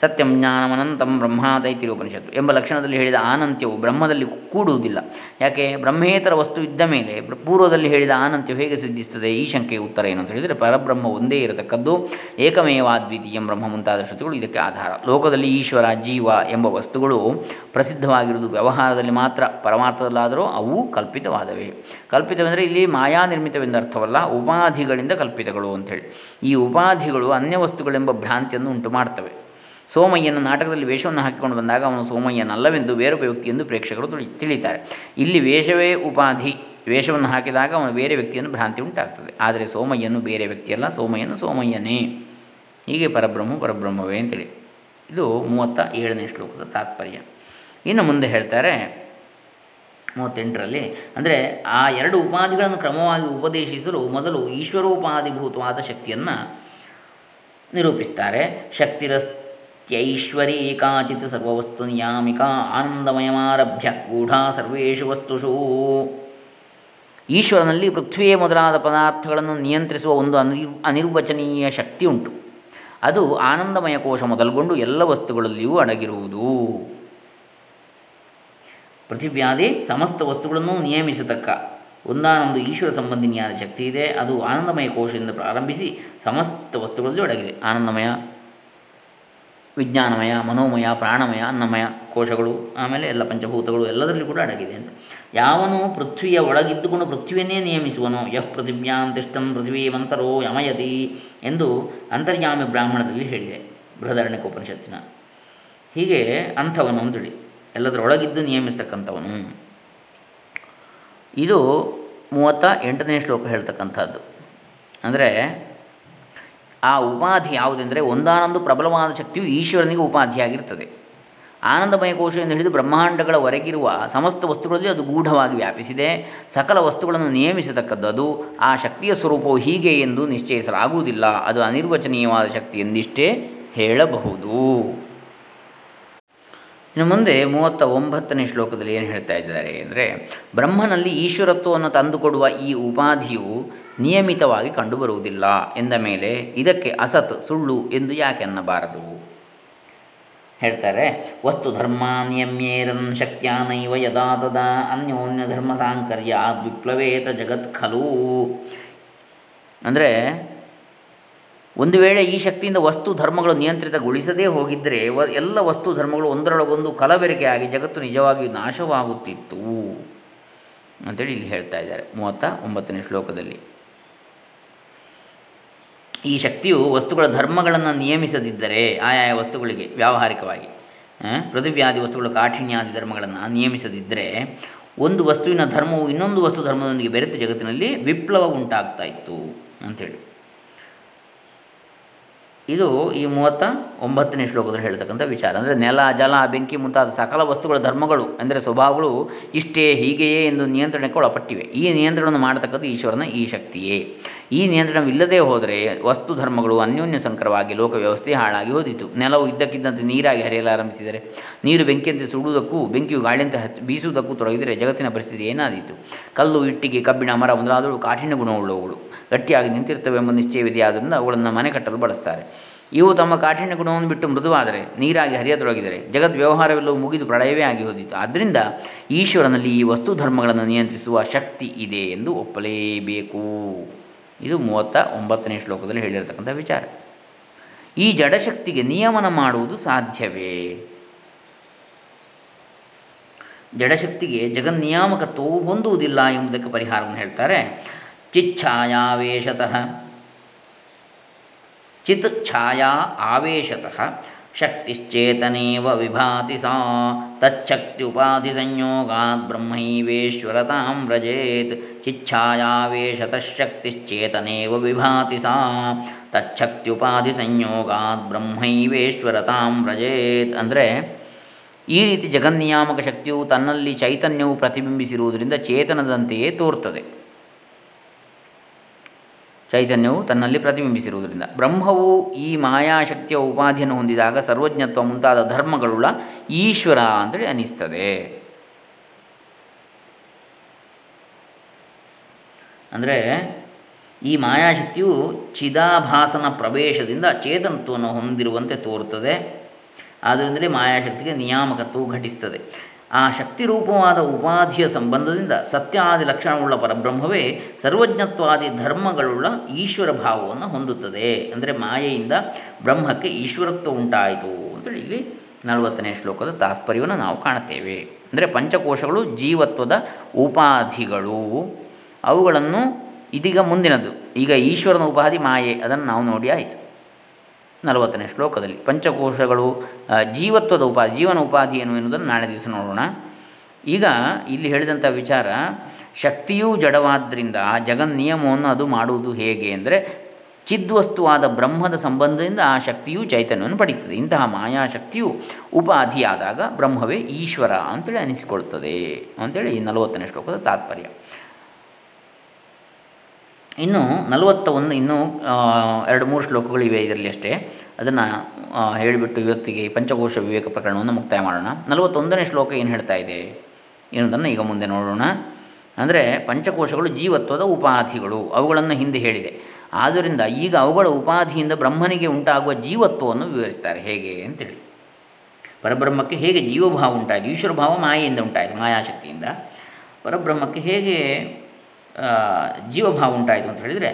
ಸತ್ಯಂ ಜ್ಞಾನಮನಂತಂ ಬ್ರಹ್ಮಾದೈತಿ ಉಪನಿಷತ್ತು ಎಂಬ ಲಕ್ಷಣದಲ್ಲಿ ಹೇಳಿದ ಆನಂತ್ಯವು ಬ್ರಹ್ಮದಲ್ಲಿ ಕೂಡುವುದಿಲ್ಲ. ಯಾಕೆ? ಬ್ರಹ್ಮೇತರ ವಸ್ತು ಇದ್ದ ಮೇಲೆ ಪೂರ್ವದಲ್ಲಿ ಹೇಳಿದ ಆನಂತ್ಯವು ಹೇಗೆ ಸಿದ್ಧಿಸ್ತದೆ ಈ ಶಂಕೆಯ ಉತ್ತರ ಏನು ಅಂತ ಹೇಳಿದರೆ, ಪರಬ್ರಹ್ಮ ಒಂದೇ ಇರತಕ್ಕದ್ದು ಏಕಮೇವಾದ್ವಿತೀಯಂ ಬ್ರಹ್ಮ ಮುಂತಾದ ಶ್ರುತಿಗಳು ಇದಕ್ಕೆ ಆಧಾರ. ಲೋಕದಲ್ಲಿ ಈಶ್ವರ, ಜೀವ ಎಂಬ ವಸ್ತುಗಳು ಪ್ರಸಿದ್ಧವಾಗಿರುವುದು ವ್ಯವಹಾರದಲ್ಲಿ ಮಾತ್ರ ಪರಮಾರ್ಥದಲ್ಲಾದರೂ ಅವು ಕಲ್ಪಿತವಾದವೇ. ಕಲ್ಪಿತವೆಂದರೆ ಇಲ್ಲಿ ಮಾಯಾ ನಿರ್ಮಿತವೆಂದರ್ಥವಲ್ಲ ಉಪಾಧಿಗಳಿಂದ ಕಲ್ಪಿತಗಳು ಅಂಥೇಳಿ ಈ ಉಪಾಧಿಗಳು ಅನ್ಯ ವಸ್ತುಗಳೆಂಬ ಭ್ರಾಂತಿಯನ್ನು ಉಂಟು ಮಾಡ್ತವೆ ಸೋಮಯ್ಯನ ನಾಟಕದಲ್ಲಿ ವೇಷವನ್ನು ಹಾಕಿಕೊಂಡು ಬಂದಾಗ ಅವನು ಸೋಮಯ್ಯನಲ್ಲವೆಂದು ಬೇರೊಬ್ಬ ವ್ಯಕ್ತಿಯೆಂದು ಪ್ರೇಕ್ಷಕರು ತಿಳಿ ತಿಳಿತಾರೆ. ಇಲ್ಲಿ ವೇಷವೇ ಉಪಾಧಿ. ವೇಷವನ್ನು ಹಾಕಿದಾಗ ಅವನು ಬೇರೆ ವ್ಯಕ್ತಿಯನ್ನು ಭ್ರಾಂತಿ ಉಂಟಾಗ್ತದೆ. ಆದರೆ ಸೋಮಯ್ಯನು ಬೇರೆ ವ್ಯಕ್ತಿಯಲ್ಲ, ಸೋಮಯ್ಯನು ಸೋಮಯ್ಯನೇ. ಹೀಗೆ ಪರಬ್ರಹ್ಮ ಪರಬ್ರಹ್ಮವೇ ಅಂತೇಳಿ. ಇದು ಮೂವತ್ತ ಏಳನೇ ಶ್ಲೋಕದ ತಾತ್ಪರ್ಯ. ಇನ್ನು ಮುಂದೆ ಹೇಳ್ತಾರೆ ಮೂವತ್ತೆಂಟರಲ್ಲಿ, ಅಂದರೆ ಆ ಎರಡು ಉಪಾಧಿಗಳನ್ನು ಕ್ರಮವಾಗಿ ಉಪದೇಶಿಸಲು ಮೊದಲು ಈಶ್ವರೋಪಾಧಿಭೂತವಾದ ಶಕ್ತಿಯನ್ನು ನಿರೂಪಿಸ್ತಾರೆ. ಶಕ್ತಿರಸ್ತ್ಯೈಶ್ವರಿ ಕಾಚಿತ್ ಸರ್ವವಸ್ತು ನಿಯಾಮಿಕಾ ಆನಂದಮಯಮಾರಭ್ಯ ಗೂಢ ಸರ್ವೇಷು ವಸ್ತುಷು. ಈಶ್ವರನಲ್ಲಿ ಪೃಥ್ವಿಯೇ ಮೊದಲಾದ ಪದಾರ್ಥಗಳನ್ನು ನಿಯಂತ್ರಿಸುವ ಒಂದು ಅನಿರ್, ಅನಿರ್ವಚನೀಯ ಶಕ್ತಿ ಉಂಟು. ಅದು ಆನಂದಮಯ ಕೋಶ ಮೊದಲುಗೊಂಡು ಎಲ್ಲ ವಸ್ತುಗಳಲ್ಲಿಯೂ ಅಡಗಿರುವುದು. ಪೃಥಿವ್ಯಾದಿ ಸಮಸ್ತ ವಸ್ತುಗಳನ್ನು ನಿಯಮಿಸತಕ್ಕ. ಒಂದಾನೊಂದು ಈಶ್ವರ ಸಂಬಂಧಿನಿಯಾದ ಶಕ್ತಿ ಇದೆ. ಅದು ಆನಂದಮಯ ಕೋಶದಿಂದ ಪ್ರಾರಂಭಿಸಿ ಸಮಸ್ತ ವಸ್ತುಗಳಲ್ಲೂ ಅಡಗಿದೆ. ಆನಂದಮಯ ವಿಜ್ಞಾನಮಯ, ಮನೋಮಯ, ಪ್ರಾಣಮಯ, ಅನ್ನಮಯ ಕೋಶಗಳು, ಆಮೇಲೆ ಎಲ್ಲ ಪಂಚಭೂತಗಳು ಎಲ್ಲದರಲ್ಲಿ ಕೂಡ ಅಡಗಿದೆ ಅಂತ. ಯಾವನು ಪೃಥ್ವಿಯ ಒಳಗಿದ್ದುಕೊಂಡು ಪೃಥ್ವಿಯನ್ನೇ ನಿಯಮಿಸುವನು. ಯಫ್ ಪೃಥಿವ್ಯಾಂ ತಿಷ್ಟಂ ಮಂತರೋ ಯಮಯತಿ ಎಂದು ಅಂತರ್ಯಾಮಿ ಬ್ರಾಹ್ಮಣದಲ್ಲಿ ಹೇಳಿದೆ ಬೃಹದಾರಣ್ಯಕೋಪನಿಷತ್ತಿನ. ಹೀಗೆ ಅಂಥವನು ಅಂತೇಳಿ, ಎಲ್ಲದರೊಳಗಿದ್ದು ನಿಯಮಿಸ್ತಕ್ಕಂಥವನು. ಇದು ಮೂವತ್ತ ಎಂಟನೇ ಶ್ಲೋಕ ಹೇಳ್ತಕ್ಕಂಥದ್ದು. ಅಂದರೆ ಆ ಉಪಾಧಿ ಯಾವುದೆಂದರೆ ಒಂದಾನೊಂದು ಪ್ರಬಲವಾದ ಶಕ್ತಿಯು ಈಶ್ವರನಿಗೆ ಉಪಾಧಿಯಾಗಿರುತ್ತದೆ. ಆನಂದಮಯ ಕೋಶದಿಂದ ಹಿಡಿದು ಬ್ರಹ್ಮಾಂಡಗಳವರೆಗಿರುವ ಸಮಸ್ತ ವಸ್ತುಗಳಲ್ಲಿ ಅದು ಗೂಢವಾಗಿ ವ್ಯಾಪಿಸಿದೆ. ಸಕಲ ವಸ್ತುಗಳನ್ನು ನಿಯಮಿಸತಕ್ಕದ್ದು ಅದು. ಆ ಶಕ್ತಿಯ ಸ್ವರೂಪವು ಹೀಗೆ ಎಂದು ನಿಶ್ಚಯಿಸಲಾಗುವುದಿಲ್ಲ. ಅದು ಅನಿರ್ವಚನೀಯವಾದ ಶಕ್ತಿ ಎಂದಿಷ್ಟೇ ಹೇಳಬಹುದು. ಇನ್ನು ಮುಂದೆ ಮೂವತ್ತ ಒಂಬತ್ತನೇ ಶ್ಲೋಕದಲ್ಲಿ ಏನು ಹೇಳ್ತಾ ಇದ್ದಾರೆ ಅಂದರೆ, ಬ್ರಹ್ಮನಲ್ಲಿ ಈಶ್ವರತ್ವವನ್ನು ತಂದುಕೊಡುವ ಈ ಉಪಾಧಿಯು ನಿಯಮಿತವಾಗಿ ಕಂಡುಬರುವುದಿಲ್ಲ. ಎಂದ ಮೇಲೆ, ಇದಕ್ಕೆ ಅಸತ್, ಸುಳ್ಳು ಎಂದು ಯಾಕೆ ಅನ್ನಬಾರದು? ಹೇಳ್ತಾರೆ, ವಸ್ತು ಧರ್ಮ ನಿಯಮ್ಯೇರನ್ ಶಕ್ತ್ಯಾನೈವ ಯದಾ ತದಾ ಅನ್ಯೋನ್ಯ ಧರ್ಮ ಸಾಂಕರ್ಯ ವಿಪ್ಲವೇತ ಜಗತ್ ಖಲು. ಅಂದರೆ, ಒಂದು ವೇಳೆ ಈ ಶಕ್ತಿಯಿಂದ ವಸ್ತು ಧರ್ಮಗಳು ನಿಯಂತ್ರಿತಗೊಳಿಸದೇ ಹೋಗಿದ್ದರೆ ವ, ಎಲ್ಲ ವಸ್ತು ಧರ್ಮಗಳು ಒಂದರೊಳಗೊಂದು ಕಲಬೆರಕೆಯಾಗಿ ಜಗತ್ತು ನಿಜವಾಗಿಯೂ ನಾಶವಾಗುತ್ತಿತ್ತು. ಅಂತೇಳಿ ಇಲ್ಲಿ ಹೇಳ್ತಾ ಇದ್ದಾರೆ, ಮೂವತ್ತ ಒಂಬತ್ತನೇ ಶ್ಲೋಕದಲ್ಲಿ. ಈ ಶಕ್ತಿಯು ವಸ್ತುಗಳ ಧರ್ಮಗಳನ್ನು ನಿಯಮಿಸದಿದ್ದರೆ ಆಯಾಯ ವಸ್ತುಗಳಿಗೆ ವ್ಯಾವಹಾರಿಕವಾಗಿ ಪೃಥಿವ್ಯಾದಿ ವಸ್ತುಗಳ, ಕಾಠಿಣ್ಯಾದಿ ಧರ್ಮಗಳನ್ನು ನಿಯಮಿಸದಿದ್ದರೆ ಒಂದು ವಸ್ತುವಿನ ಧರ್ಮವು ಇನ್ನೊಂದು ವಸ್ತು ಧರ್ಮದೊಂದಿಗೆ ಬೆರೆತು ಜಗತ್ತಿನಲ್ಲಿ ವಿಪ್ಲವ ಉಂಟಾಗ್ತಾ ಇತ್ತು ಅಂಥೇಳಿ ಇದು ಈ ಮೂವತ್ತ ಒಂಬತ್ತನೇ ಶ್ಲೋಕದಲ್ಲಿ ಹೇಳ್ತಕ್ಕಂಥ ವಿಚಾರ. ಅಂದರೆ ನೆಲ, ಜಲ, ಬೆಂಕಿ ಮುಂತಾದ ಸಕಲ ವಸ್ತುಗಳ ಧರ್ಮಗಳು, ಅಂದರೆ ಸ್ವಭಾವಗಳು ಇಷ್ಟೇ ಹೀಗೆಯೇ ಎಂದು ನಿಯಂತ್ರಣಕ್ಕೆ ಒಳಪಟ್ಟಿವೆ. ಈ ನಿಯಂತ್ರಣವನ್ನು ಮಾಡತಕ್ಕದ್ದು ಈಶ್ವರನ ಈ ಶಕ್ತಿಯೇ. ಈ ನಿಯಂತ್ರಣವಿಲ್ಲದೆ ಹೋದರೆ ವಸ್ತು ಧರ್ಮಗಳು ಅನ್ಯೋನ್ಯ ಸಂಕರವಾಗಿ, ಲೋಕ ವ್ಯವಸ್ಥೆ ಹಾಳಾಗಿ ಹೋದಿತು. ನೆಲವು ಇದ್ದಕ್ಕಿದ್ದಂತೆ ನೀರಾಗಿ ಹರಿಯಲಾರಂಭಿಸಿದರೆ ನೀರು ಬೆಂಕಿಯಂತೆ ಸುಡುವುದಕ್ಕೂ, ಬೆಂಕಿಯು ಗಾಳಿಯಂತೆ ಹತ್ ಬೀಸುವುದಕ್ಕೂ ತೊಡಗಿದರೆ ಜಗತ್ತಿನ ಪರಿಸ್ಥಿತಿ ಏನಾದೀತು? ಕಲ್ಲು, ಇಟ್ಟಿಗೆ, ಕಬ್ಬಿಣ, ಮರ ಮೊದಲಾದವು ಕಾಠಿಣ್ಯ ಗುಣವುಳ್ಳವುಗಳು. ಗಟ್ಟಿಯಾಗಿ ನಿಂತಿರ್ತವೆ ಎಂಬ ನಿಶ್ಚಯವಿದೆ ಆದ್ದರಿಂದ ಅವುಗಳನ್ನು ಮನೆ ಕಟ್ಟಲು ಬಳಸ್ತಾರೆ. ಇವು ತಮ್ಮ ಕಾಠಿಣ್ಯ ಗುಣವನ್ನು ಬಿಟ್ಟು ಮೃದುವಾದರೆ ನೀರಾಗಿ ಹರಿಯತೊಡಗಿದರೆ ಜಗದ್ ವ್ಯವಹಾರವೆಲ್ಲವೂ ಮುಗಿದು ಪ್ರಳಯವೇ ಆಗಿ ಹೋದಿತ್ತು ಆದ್ದರಿಂದ ಈಶ್ವರನಲ್ಲಿ ಈ ವಸ್ತು ಧರ್ಮಗಳನ್ನು ನಿಯಂತ್ರಿಸುವ ಶಕ್ತಿ ಇದೆ ಎಂದು ಒಪ್ಪಲೇಬೇಕು. ಇದು ಮೂವತ್ತ ಒಂಬತ್ತನೇ ಶ್ಲೋಕದಲ್ಲಿ ಹೇಳಿರತಕ್ಕಂಥ ವಿಚಾರ. ಈ ಜಡಶಕ್ತಿಗೆ ನಿಯಮನ ಮಾಡುವುದು ಸಾಧ್ಯವೇ? ಜಡಶಕ್ತಿಗೆ ಜಗನ್ನಿಯಾಮಕತ್ವವು ಹೊಂದುವುದಿಲ್ಲ ಎಂಬುದಕ್ಕೆ ಪರಿಹಾರವನ್ನು ಹೇಳ್ತಾರೆ. ಚಿಚ್ಛಾಯಾವೇಶತಃ. ಚಿತ್ ಛಾಯಾ ಆವೇಶತಃ. ಶಕ್ತಿಶ್ಚೇತನೇವ ವಿಭಾತಿ ಸಾ. ತಚ್ಛಕ್ತಿ ಸಂಯೋಗಾತ್ ಬ್ರಹ್ಮೈವೇಶ್ವರತಾಂ ವ್ರಜೇತ್. ಚಿಚ್ಛಾಯಾವೇಶತಃ ಶಕ್ತಿಶ್ಚೇತನೇವ ವಿಭಾತಿ ಸಾ. ತಚ್ಛಕ್ತಿ ಸಂಯೋಗಾತ್ ಬ್ರಹ್ಮೈವೇಶ್ವರತಾಂ ವ್ರಜೇತ್. ಅಂದರೆ ಈ ರೀತಿ ಜಗನ್ನಿಯಾಮಕ ಶಕ್ತಿಯು ತನ್ನಲ್ಲಿ ಚೈತನ್ಯವು ಪ್ರತಿಬಿಂಬಿಸಿರುವುದರಿಂದ ಚೇತನದಂತೆಯೇ ತೋರ್ತದೆ. ಚೈತನ್ಯವು ತನ್ನಲ್ಲಿ ಪ್ರತಿಬಿಂಬಿಸಿರುವುದರಿಂದ. ಬ್ರಹ್ಮವು ಈ ಮಾಯಾಶಕ್ತಿಯ ಉಪಾಧಿಯನ್ನು ಹೊಂದಿದಾಗ ಸರ್ವಜ್ಞತ್ವ ಮುಂತಾದ ಧರ್ಮಗಳುಳ್ಳ ಈಶ್ವರ ಅಂತೇಳಿ ಅನಿಸ್ತದೆ. ಅಂದರೆ ಈ ಮಾಯಾಶಕ್ತಿಯು ಚಿದಾಭಾಸನ ಪ್ರವೇಶದಿಂದ ಚೇತನತ್ವವನ್ನು ಹೊಂದಿರುವಂತೆ ತೋರುತ್ತದೆ. ಆದ್ದರಿಂದಲೇ ಮಾಯಾಶಕ್ತಿಗೆ ನಿಯಾಮಕತ್ವವು ಘಟಿಸ್ತದೆ. ಆ ಶಕ್ತಿರೂಪವಾದ ಉಪಾಧಿಯ ಸಂಬಂಧದಿಂದ ಸತ್ಯಾದಿ ಲಕ್ಷಣವುಳ್ಳ ಪರಬ್ರಹ್ಮವೇ ಸರ್ವಜ್ಞತ್ವಾದಿ ಧರ್ಮಗಳುಳ್ಳ ಈಶ್ವರ ಭಾವವನ್ನು ಹೊಂದುತ್ತದೆ. ಅಂದರೆ ಮಾಯೆಯಿಂದ ಬ್ರಹ್ಮಕ್ಕೆ ಈಶ್ವರತ್ವ ಉಂಟಾಯಿತು ಅಂತೇಳಿ ಇಲ್ಲಿ ನಲವತ್ತನೇ ಶ್ಲೋಕದ ತಾತ್ಪರ್ಯವನ್ನು ನಾವು ಕಾಣುತ್ತೇವೆ. ಅಂದರೆ ಪಂಚಕೋಶಗಳು ಜೀವತ್ವದ ಉಪಾಧಿಗಳು. ಅವುಗಳನ್ನು ಇದೀಗ ಮುಂದಿನದು. ಈಗ ಈಶ್ವರನ ಉಪಾಧಿ ಮಾಯೆ. ಅದನ್ನು ನಾವು ನೋಡಿ ಆಯಿತು. ನಲವತ್ತನೇ ಶ್ಲೋಕದಲ್ಲಿ. ಪಂಚಕೋಶಗಳು ಜೀವತ್ವದ ಉಪಾಧಿ ಜೀವನ ಉಪಾಧಿ ಏನು ಎನ್ನುವುದನ್ನು ನಾಳೆ ದಿವಸ ನೋಡೋಣ. ಈಗ ಇಲ್ಲಿ ಹೇಳಿದಂಥ ವಿಚಾರ, ಶಕ್ತಿಯೂ ಜಡವಾದ್ದರಿಂದ ಜಗನ್ ನಿಯಮವನ್ನು ಅದು ಮಾಡುವುದು ಹೇಗೆ ಅಂದರೆ, ಚಿದ್ವಸ್ತುವಾದ ಬ್ರಹ್ಮದ ಸಂಬಂಧದಿಂದ ಆ ಶಕ್ತಿಯು ಚೈತನ್ಯವನ್ನು ಪಡೀತದೆ. ಇಂತಹ ಮಾಯಾಶಕ್ತಿಯು ಉಪಾಧಿಯಾದಾಗ ಬ್ರಹ್ಮವೇ ಈಶ್ವರ ಅಂತೇಳಿ ಅನಿಸಿಕೊಳ್ತದೆ ಅಂತೇಳಿ ನಲವತ್ತನೇ ಶ್ಲೋಕದ ತಾತ್ಪರ್ಯ. ಇನ್ನು ನಲವತ್ತ ಒಂದು ಇನ್ನೂ ಎರಡು, ಮೂರು ಶ್ಲೋಕಗಳಿವೆ ಇದರಲ್ಲಿ ಅಷ್ಟೇ. ಅದನ್ನು ಹೇಳಿಬಿಟ್ಟು ಇವತ್ತಿಗೆ ಪಂಚಕೋಶ ವಿವೇಕ ಪ್ರಕರಣವನ್ನು ಮುಕ್ತಾಯ ಮಾಡೋಣ. ನಲವತ್ತೊಂದನೇ ಶ್ಲೋಕ ಏನು ಹೇಳ್ತಾ ಇದೆ? ಎನ್ನುವುದನ್ನು ಈಗ ಮುಂದೆ ನೋಡೋಣ. ಅಂದರೆ, ಪಂಚಕೋಶಗಳು ಜೀವತ್ವದ ಉಪಾಧಿಗಳು, ಅವುಗಳನ್ನು ಹಿಂದೆ ಹೇಳಿದೆ. ಆದ್ದರಿಂದ ಈಗ ಅವುಗಳ ಉಪಾಧಿಯಿಂದ ಬ್ರಹ್ಮನಿಗೆ ಉಂಟಾಗುವ ಜೀವತ್ವವನ್ನು ವಿವರಿಸ್ತಾರೆ. ಹೇಗೆ ಅಂತೇಳಿ. ಪರಬ್ರಹ್ಮಕ್ಕೆ ಹೇಗೆ ಜೀವಭಾವ ಉಂಟಾಯಿತು ಈಶ್ವರ ಭಾವ ಮಾಯೆಯಿಂದ ಉಂಟಾಯಿತು ಮಾಯಾಶಕ್ತಿಯಿಂದ. ಪರಬ್ರಹ್ಮಕ್ಕೆ ಹೇಗೆ ಜೀವಭಾವ ಉಂಟಾಯಿತು ಅಂತ ಹೇಳಿದರೆ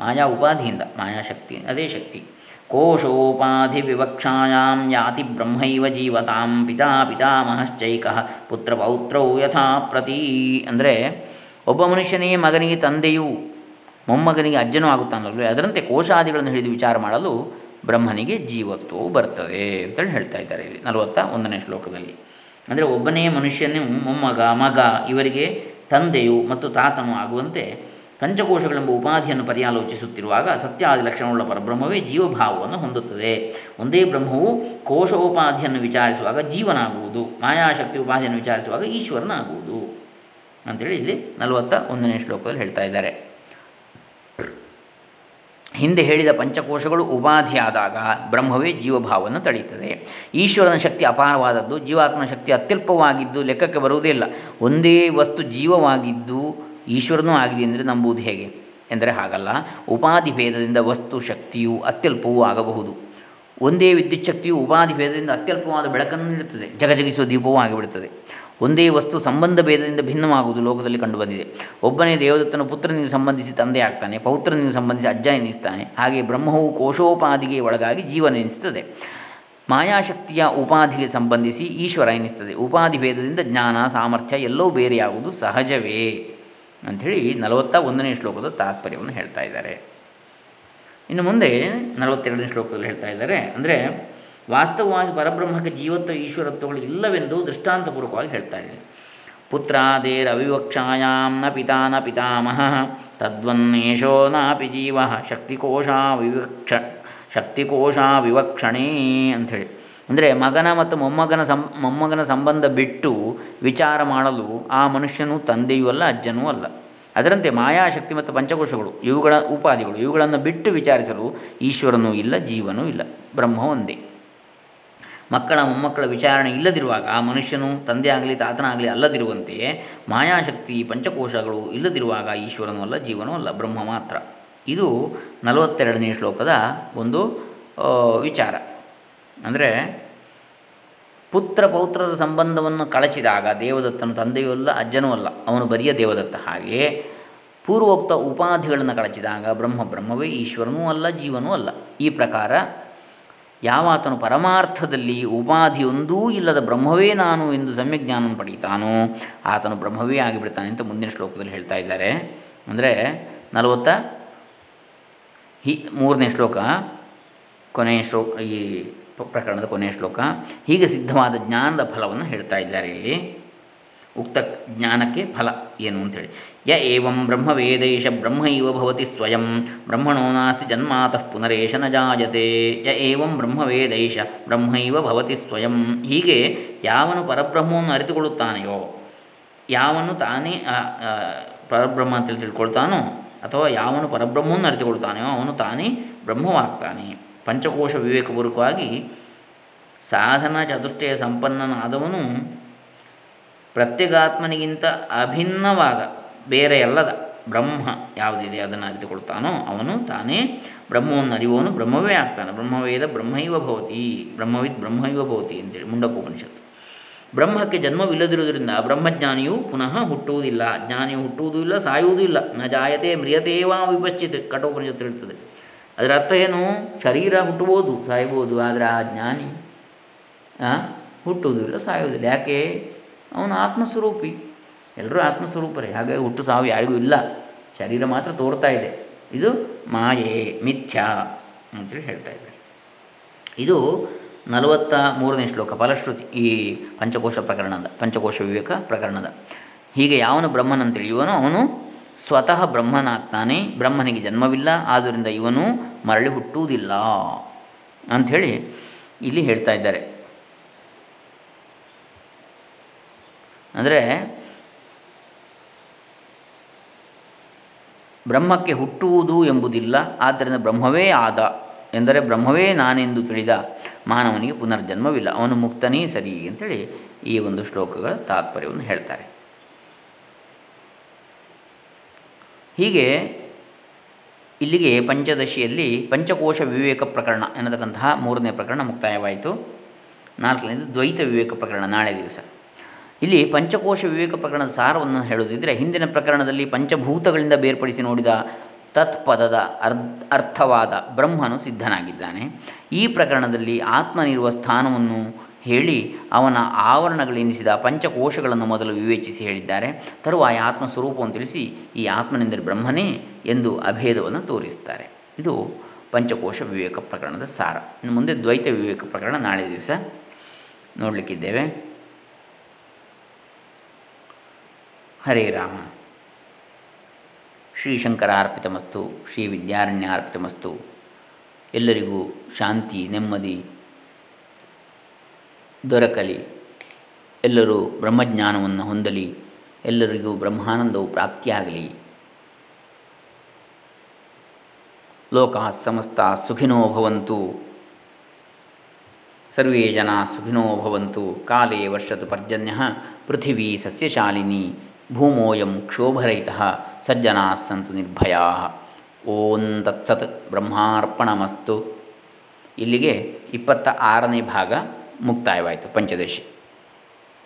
ಮಾಯಾ ಉಪಾಧಿಯಿಂದ ಮಾಯಾಶಕ್ತಿ ಅದೇ ಶಕ್ತಿ. ಕೋಶೋಪಾಧಿ ವಿವಕ್ಷಾಯಾಂ ಯಾತಿ ಬ್ರಹ್ಮೈವ ಜೀವತಾಂ ಪಿತಾ ಪಿತಾಮಹಶ್ಚೈಕ ಪುತ್ರ ಪೌತ್ರೌ ಯಥಾ ಪ್ರತಿ ಅಂದರೆ ಒಬ್ಬ ಮನುಷ್ಯನೇ ಮಗನಿಗೆ ತಂದೆಯು ಮೊಮ್ಮಗನಿಗೆ ಅಜ್ಜನೂ ಆಗುತ್ತಾನಲ್ವೇ ಅದರಂತೆ ಕೋಶಾದಿಗಳನ್ನು ಹಿಡಿದು ವಿಚಾರ ಮಾಡಲು ಬ್ರಹ್ಮನಿಗೆ ಜೀವತ್ವವು ಬರ್ತದೆ ಅಂತೇಳಿ ಹೇಳ್ತಾ ಇದ್ದಾರೆ ಇಲ್ಲಿ ನಲವತ್ತ ಒಂದನೇ ಶ್ಲೋಕದಲ್ಲಿ. ಅಂದರೆ ಒಬ್ಬನೇ ಮನುಷ್ಯನೇ ಮೊಮ್ಮಗ, ಮಗ, ಇವರಿಗೆ ತಂದೆಯು ಮತ್ತು ತಾತನು ಆಗುವಂತೆ ಪಂಚಕೋಶಗಳೆಂಬ ಉಪಾಧಿಯನ್ನು ಪರ್ಯಾಲೋಚಿಸುತ್ತಿರುವಾಗ ಸತ್ಯಾದಿ ಲಕ್ಷಣವುಳ್ಳ ಪರಬ್ರಹ್ಮವೇ ಜೀವಭಾವವನ್ನು ಹೊಂದುತ್ತದೆ. ಒಂದೇ ಬ್ರಹ್ಮವು ಕೋಶೋಪಾಧಿಯನ್ನು ವಿಚಾರಿಸುವಾಗ ಜೀವನಾಗುವುದು, ಮಾಯಾಶಕ್ತಿ ಉಪಾಧಿಯನ್ನು ವಿಚಾರಿಸುವಾಗ ಈಶ್ವರನಾಗುವುದು. ಅಂತೇಳಿ ಇಲ್ಲಿ ನಲವತ್ತ ಒಂದನೇ ಶ್ಲೋಕದಲ್ಲಿ ಹೇಳ್ತಾ ಇದ್ದಾರೆ. ಹಿಂದೆ ಹೇಳಿದ ಪಂಚಕೋಶಗಳು ಉಪಾಧಿಯಾದಾಗ ಬ್ರಹ್ಮವೇ ಜೀವಭಾವವನ್ನು ತಳೆಯುತ್ತದೆ. ಈಶ್ವರನ ಶಕ್ತಿ ಅಪಾರವಾದದ್ದು, ಜೀವಾತ್ಮನ ಶಕ್ತಿ ಅತ್ಯಲ್ಪವಾಗಿದ್ದು ಲೆಕ್ಕಕ್ಕೆ ಬರುವುದೇ ಇಲ್ಲ. ಒಂದೇ ವಸ್ತು ಜೀವವಾಗಿದ್ದು ಈಶ್ವರನೂ ಆಗಿದೆ ಅಂದರೆ ನಂಬುವುದು ಹೇಗೆ? ಎಂದರೆ ಹಾಗಲ್ಲ. ಉಪಾಧಿ ಭೇದದಿಂದ ವಸ್ತು ಶಕ್ತಿಯು ಅತ್ಯಲ್ಪವೂ ಆಗಬಹುದು. ಒಂದೇ ವಿದ್ಯುಚ್ಛಕ್ತಿಯು ಉಪಾಧಿ ಭೇದದಿಂದ ಅತ್ಯಲ್ಪವಾದ ಬೆಳಕನ್ನು ನೀಡುತ್ತದೆ. ಜಗಜಗಿಸುವ ದೀಪವೂ ಆಗಿಬಿಡುತ್ತದೆ. ಒಂದೇ ವಸ್ತು ಸಂಬಂಧ ಭೇದದಿಂದ ಭಿನ್ನವಾಗುವುದು ಲೋಕದಲ್ಲಿ ಕಂಡುಬಂದಿದೆ. ಒಬ್ಬನೇ ದೇವದತ್ತನ ಪುತ್ರನಿಗೆ ಸಂಬಂಧಿಸಿ ತಂದೆ ಆಗ್ತಾನೆ, ಪೌತ್ರನಿಗೆ ಸಂಬಂಧಿಸಿ ಅಜ್ಜ ಎನಿಸ್ತಾನೆ. ಹಾಗೆ ಬ್ರಹ್ಮವು ಕೋಶೋಪಾಧಿಗೆ ಒಳಗಾಗಿ ಜೀವನ ಎನಿಸುತ್ತದೆ ಮಾಯಾಶಕ್ತಿಯ ಉಪಾಧಿಗೆ ಸಂಬಂಧಿಸಿ ಈಶ್ವರ ಎನಿಸ್ತದೆ. ಉಪಾಧಿ ಭೇದದಿಂದ ಜ್ಞಾನ, ಸಾಮರ್ಥ್ಯ ಎಲ್ಲವೂ ಬೇರೆಯಾಗುವುದು ಸಹಜವೇ ಅಂಥೇಳಿ ನಲವತ್ತ ಒಂದನೇ ಶ್ಲೋಕದ ತಾತ್ಪರ್ಯವನ್ನು ಹೇಳ್ತಾ ಇದ್ದಾರೆ. ಇನ್ನು ಮುಂದೆ ನಲವತ್ತೆರಡನೇ ಶ್ಲೋಕದಲ್ಲಿ ಹೇಳ್ತಾ ಇದ್ದಾರೆ ಅಂದರೆ ವಾಸ್ತವವಾಗಿ ಪರಬ್ರಹ್ಮಕ್ಕೆ ಜೀವತ್ವ ಈಶ್ವರತ್ವಗಳು ಇಲ್ಲವೆಂದು ದೃಷ್ಟಾಂತಪೂರ್ವಕವಾಗಿ ಹೇಳ್ತಾರೆ. ಪುತ್ರಾದೇರವಿವಕ್ಷಾಯಾಂ ನ ಪಿತಾ ನ ಪಿತಾಮಹ, ತದ್ವನ್ನೇಶೋ ನಾಪಿ ಜೀವ, ಶಕ್ತಿಕೋಶ ವಿವಕ್ಷ, ಶಕ್ತಿಕೋಶ ವಿವಕ್ಷಣೇ ಅಂಥೇಳಿ. ಅಂದರೆ ಮಗನ ಮತ್ತು ಮೊಮ್ಮಗನ ಸಂ, ಮೊಮ್ಮಗನ ಸಂಬಂಧ ಬಿಟ್ಟು ವಿಚಾರ ಮಾಡಲು ಆ ಮನುಷ್ಯನು ತಂದೆಯೂ ಅಲ್ಲ, ಅಜ್ಜನೂ ಅಲ್ಲ. ಅದರಂತೆ ಮಾಯಾಶಕ್ತಿ ಮತ್ತು ಪಂಚಕೋಶಗಳು, ಇವುಗಳ ಉಪಾಧಿಗಳು ಇವುಗಳನ್ನು ಬಿಟ್ಟು ವಿಚಾರಿಸಲು ಈಶ್ವರನೂ ಇಲ್ಲ, ಜೀವನೂ ಇಲ್ಲ. ಬ್ರಹ್ಮ ಒಂದೇ. ಮಕ್ಕಳ ಮೊಮ್ಮಕ್ಕಳ ವಿಚಾರಣೆ ಇಲ್ಲದಿರುವಾಗ ಆ ಮನುಷ್ಯನು ತಂದೆ ಆಗಲಿ ತಾತನಾಗಲಿ ಅಲ್ಲದಿರುವಂತೆಯೇ ಮಾಯಾಶಕ್ತಿ ಪಂಚಕೋಶಗಳು ಇಲ್ಲದಿರುವಾಗ ಈಶ್ವರನೂ ಅಲ್ಲ, ಜೀವನೂ ಅಲ್ಲ, ಬ್ರಹ್ಮ ಮಾತ್ರ. ಇದು ನಲವತ್ತೆರಡನೇ ಶ್ಲೋಕದ ಒಂದು ವಿಚಾರ. ಅಂದರೆ ಪುತ್ರ ಪೌತ್ರರ ಸಂಬಂಧವನ್ನು ಕಳಚಿದಾಗ ದೇವದತ್ತನು ತಂದೆಯೂ ಅಲ್ಲ, ಅಜ್ಜನೂ ಅಲ್ಲ, ಅವನು ಬರಿಯ ದೇವದತ್ತ ಹಾಗೆಯೇ ಪೂರ್ವೋಕ್ತ ಉಪಾಧಿಗಳನ್ನು ಕಳಚಿದಾಗ ಬ್ರಹ್ಮ ಬ್ರಹ್ಮವೇ, ಈಶ್ವರನೂ ಅಲ್ಲ, ಜೀವನೂ ಅಲ್ಲ. ಈ ಪ್ರಕಾರ ಯಾವಾತನು ಪರಮಾರ್ಥದಲ್ಲಿ ಉಪಾಧಿಯೊಂದೂ ಇಲ್ಲದ ಬ್ರಹ್ಮವೇ ನಾನು ಎಂದು ಜ್ಞಾನ ಪಡೀತಾನೋ, ಆತನು ಬ್ರಹ್ಮವೇ ಆಗಿಬಿಡ್ತಾನೆ ಅಂತ ಮುಂದಿನ ಶ್ಲೋಕದಲ್ಲಿ ಹೇಳ್ತಾ ಇದ್ದಾರೆ. ಅಂದರೆ ನಲವತ್ತ ಹಿ, ಮೂರನೇ ಶ್ಲೋಕ, ಕೊನೆಯ ಶ್ಲೋಕ, ಈ ಪ್ರಕರಣದ ಕೊನೆಯ ಶ್ಲೋಕ, ಹೀಗೆ ಸಿದ್ಧವಾದ ಜ್ಞಾನದ ಫಲವನ್ನು ಹೇಳ್ತಾ ಇದ್ದಾರೆ ಇಲ್ಲಿ. ಉಕ್ತ ಜ್ಞಾನಕ್ಕೆ ಫಲ ಏನು ಅಂಥೇಳಿ ಯ ಏವಂ ಬ್ರಹ್ಮವೇದೈಷ ಬ್ರಹ್ಮ ಇವ ಭವತಿ ಸ್ವಯಂ, ಬ್ರಹ್ಮಣೋ ನಾಸ್ತಿ ಜನ್ಮಾತಃ ಪುನರೇಶ ನ ಜಾಯತೆ. ಯ ಏವಂ ಬ್ರಹ್ಮವೇದೈಷ ಬ್ರಹ್ಮ ಇವ ಭವತಿ ಸ್ವಯಂ. ಹೀಗೆ ಯಾವನು ಪರಬ್ರಹ್ಮವನ್ನು ಅರಿತುಕೊಳ್ಳುತ್ತಾನೆಯೋ, ಯಾವನು ತಾನೇ ಪರಬ್ರಹ್ಮ ಅಂತೇಳಿ ತಿಳ್ಕೊಳ್ತಾನೋ, ಅಥವಾ ಯಾವನು ಪರಬ್ರಹ್ಮವನ್ನು ಅರಿತುಕೊಳ್ತಾನೆಯೋ ಅವನು ತಾನೇ ಬ್ರಹ್ಮವಾಗ್ತಾನೆ. ಪಂಚಕೋಶ ವಿವೇಕಪೂರ್ವಕವಾಗಿ ಸಾಧನ ಚತುಷ್ಟಯ ಸಂಪನ್ನನಾದವನು ಪ್ರತ್ಯೇಗಾತ್ಮನಿಗಿಂತ ಅಭಿನ್ನವಾದ ಬೇರೆಯಲ್ಲದ ಬ್ರಹ್ಮ ಯಾವುದಿದೆ ಅದನ್ನು ಅರಿತುಕೊಳ್ತಾನೋ ಅವನು ತಾನೇ ಬ್ರಹ್ಮವನ್ನು ಅರಿಯುವವನು ಬ್ರಹ್ಮವೇ ಆಗ್ತಾನೆ. ಬ್ರಹ್ಮವೇದ ಬ್ರಹ್ಮೈವ ಭವತಿ ಬ್ರಹ್ಮವಿದ್ ಬ್ರಹ್ಮೈವ ಭವತಿ ಅಂತೇಳಿ ಮುಂಡಕೋಪನಿಷತ್ತು. ಬ್ರಹ್ಮಕ್ಕೆ ಜನ್ಮವಿಲ್ಲದಿರುವುದರಿಂದ ಬ್ರಹ್ಮಜ್ಞಾನಿಯು ಪುನಃ ಹುಟ್ಟುವುದಿಲ್ಲ. ಜ್ಞಾನಿಯು ಹುಟ್ಟುವುದೂ ಇಲ್ಲ, ಸಾಯುವುದೂ ಇಲ್ಲ. ನ ಜಾಯತೆ ಮ್ರಿಯತೇವಾ ವಿಪಶ್ಚಿತ್ ಕಠೋಪನಿಷತ್ತು ಹೇಳ್ತದೆ ಅದರ ಅರ್ಥ ಏನು? ಶರೀರ ಹುಟ್ಟಬೋದು ಸಾಯ್ಬೋದು ಆದರೆ ಆ ಜ್ಞಾನಿ ಹುಟ್ಟುವುದಿಲ್ಲ ಸಾಯುವುದಿಲ್ಲ. ಯಾಕೆ? ಅವನು ಆತ್ಮಸ್ವರೂಪಿ. ಎಲ್ಲರೂ ಆತ್ಮಸ್ವರೂಪರೇ. ಹಾಗಾಗಿ ಹುಟ್ಟು ಸಾವು ಯಾರಿಗೂ ಇಲ್ಲ. ಶರೀರ ಮಾತ್ರ ತೋರ್ತಾ ಇದೆ. ಇದು ಮಾಯೆ, ಮಿಥ್ಯಾ ಅಂತೇಳಿ ಹೇಳ್ತಾ ಇದ್ದಾರೆ. ಇದು ನಲವತ್ತ ಮೂರನೇ ಶ್ಲೋಕ, ಫಲಶ್ರುತಿ, ಈ ಪಂಚಕೋಶ ಪ್ರಕರಣದ, ಪಂಚಕೋಶ ವಿವೇಕ ಪ್ರಕರಣದ. ಹೀಗೆ ಯಾವನು ಬ್ರಹ್ಮನಂತ ತಿಳಿಯುವನೋ ಅವನು ಸ್ವತಃ ಬ್ರಹ್ಮನಾಗ್ತಾನೆ. ಬ್ರಹ್ಮನಿಗೆ ಜನ್ಮವಿಲ್ಲ. ಆದ್ದರಿಂದ ಇವನು ಮರಳಿ ಹುಟ್ಟುವುದಿಲ್ಲ. ಅಂಥೇಳಿ ಇಲ್ಲಿ ಹೇಳ್ತಾ ಇದ್ದಾರೆ. ಅಂದರೆ ಬ್ರಹ್ಮಕ್ಕೆ ಹುಟ್ಟುವುದು ಎಂಬುದಿಲ್ಲ, ಆದ್ದರಿಂದ ಬ್ರಹ್ಮವೇ ಆದ, ಎಂದರೆ ಬ್ರಹ್ಮವೇ ನಾನೆಂದು ತಿಳಿದ ಮಾನವನಿಗೆ ಪುನರ್ಜನ್ಮವಿಲ್ಲ, ಅವನು ಮುಕ್ತನೇ ಸರಿ ಅಂತೇಳಿ ಈ ಒಂದು ಶ್ಲೋಕಗಳ ತಾತ್ಪರ್ಯವನ್ನು ಹೇಳ್ತಾರೆ. ಹೀಗೆ ಇಲ್ಲಿಗೆ ಪಂಚದಶಿಯಲ್ಲಿ ಪಂಚಕೋಶ ವಿವೇಕ ಪ್ರಕರಣ ಎನ್ನತಕ್ಕಂತಹ ಮೂರನೇ ಪ್ರಕರಣ ಮುಕ್ತಾಯವಾಯಿತು. ನಾಲ್ಕನೇದು ದ್ವೈತ ವಿವೇಕ ಪ್ರಕರಣ ನಾಳೆ ದಿವಸ. ಇಲ್ಲಿ ಪಂಚಕೋಶ ವಿವೇಕ ಪ್ರಕರಣದ ಸಾರವನ್ನು ಹೇಳುವುದಿದ್ದರೆ ಹಿಂದಿನ ಪ್ರಕರಣದಲ್ಲಿ ಪಂಚಭೂತಗಳಿಂದ ಬೇರ್ಪಡಿಸಿ ನೋಡಿದ ತತ್ಪದದ ಅರ್ಥವಾದ ಬ್ರಹ್ಮನು ಸಿದ್ಧನಾಗಿದ್ದಾನೆ. ಈ ಪ್ರಕರಣದಲ್ಲಿ ಆತ್ಮನಿರುವ ಸ್ಥಾನವನ್ನು ಹೇಳಿ ಅವನ ಆವರಣಗಳೆನಿಸಿದ ಪಂಚಕೋಶಗಳನ್ನು ಮೊದಲು ವಿವೇಚಿಸಿ ಹೇಳಿದ್ದಾರೆ. ತರುವಾಯ ಆತ್ಮಸ್ವರೂಪವನ್ನು ತಿಳಿಸಿ ಈ ಆತ್ಮನೆಂದರೆ ಬ್ರಹ್ಮನೇ ಎಂದು ಅಭೇದವನ್ನು ತೋರಿಸುತ್ತಾರೆ. ಇದು ಪಂಚಕೋಶ ವಿವೇಕ ಪ್ರಕರಣದ ಸಾರ. ಇನ್ನು ಮುಂದೆ ದ್ವೈತ ವಿವೇಕ ಪ್ರಕರಣ ನಾಳೆ ದಿವಸ ನೋಡಲಿಕ್ಕಿದ್ದೇವೆ. ಹರೇ ರಾಮ. ಶ್ರೀಶಂಕರ ಅರ್ಪಿತಮಸ್ತು ಶ್ರೀ ವಿದ್ಯಾರಣ್ಯ ಅರ್ಪಿತಮಸ್ತು ಎಲ್ಲರಿಗೂ ಶಾಂತಿ, ನೆಮ್ಮದಿ ದೊರಕಲಿ. ಎಲ್ಲರೂ ಬ್ರಹ್ಮಜ್ಞಾನವನ್ನು ಹೊಂದಲಿ. ಎಲ್ಲರಿಗೂ ಬ್ರಹ್ಮಾನಂದವು ಪ್ರಾಪ್ತಿಯಾಗಲಿ. ಲೋಕ ಸಮಸ್ತ ಸುಖಿನೋ ಭವಂತು. ಸರ್ವೇ ಜನ ಸುಖಿನೋ ಭವಂತು. ಕಾಲೇ ವರ್ಷತು ಪರ್ಜನ್ಯ. ಪೃಥಿವೀ ಸಸ್ಯಶಾಲಿನಿ. ಭೂಮೋಯಂ ಕ್ಷೋಭರಹಿತ ಸಜ್ಜನಾ ಸಂತು ನಿರ್ಭಯಾ ಓಂ ತತ್ಸತ್ ಬ್ರಹ್ಮಾರ್ಪಣಮಸ್ತು ಇಲ್ಲಿಗೆ ಇಪ್ಪತ್ತ ಆರನೇ ಭಾಗ ಮುಕ್ತಾಯವಾಯಿತು ಪಂಚದಶಿ.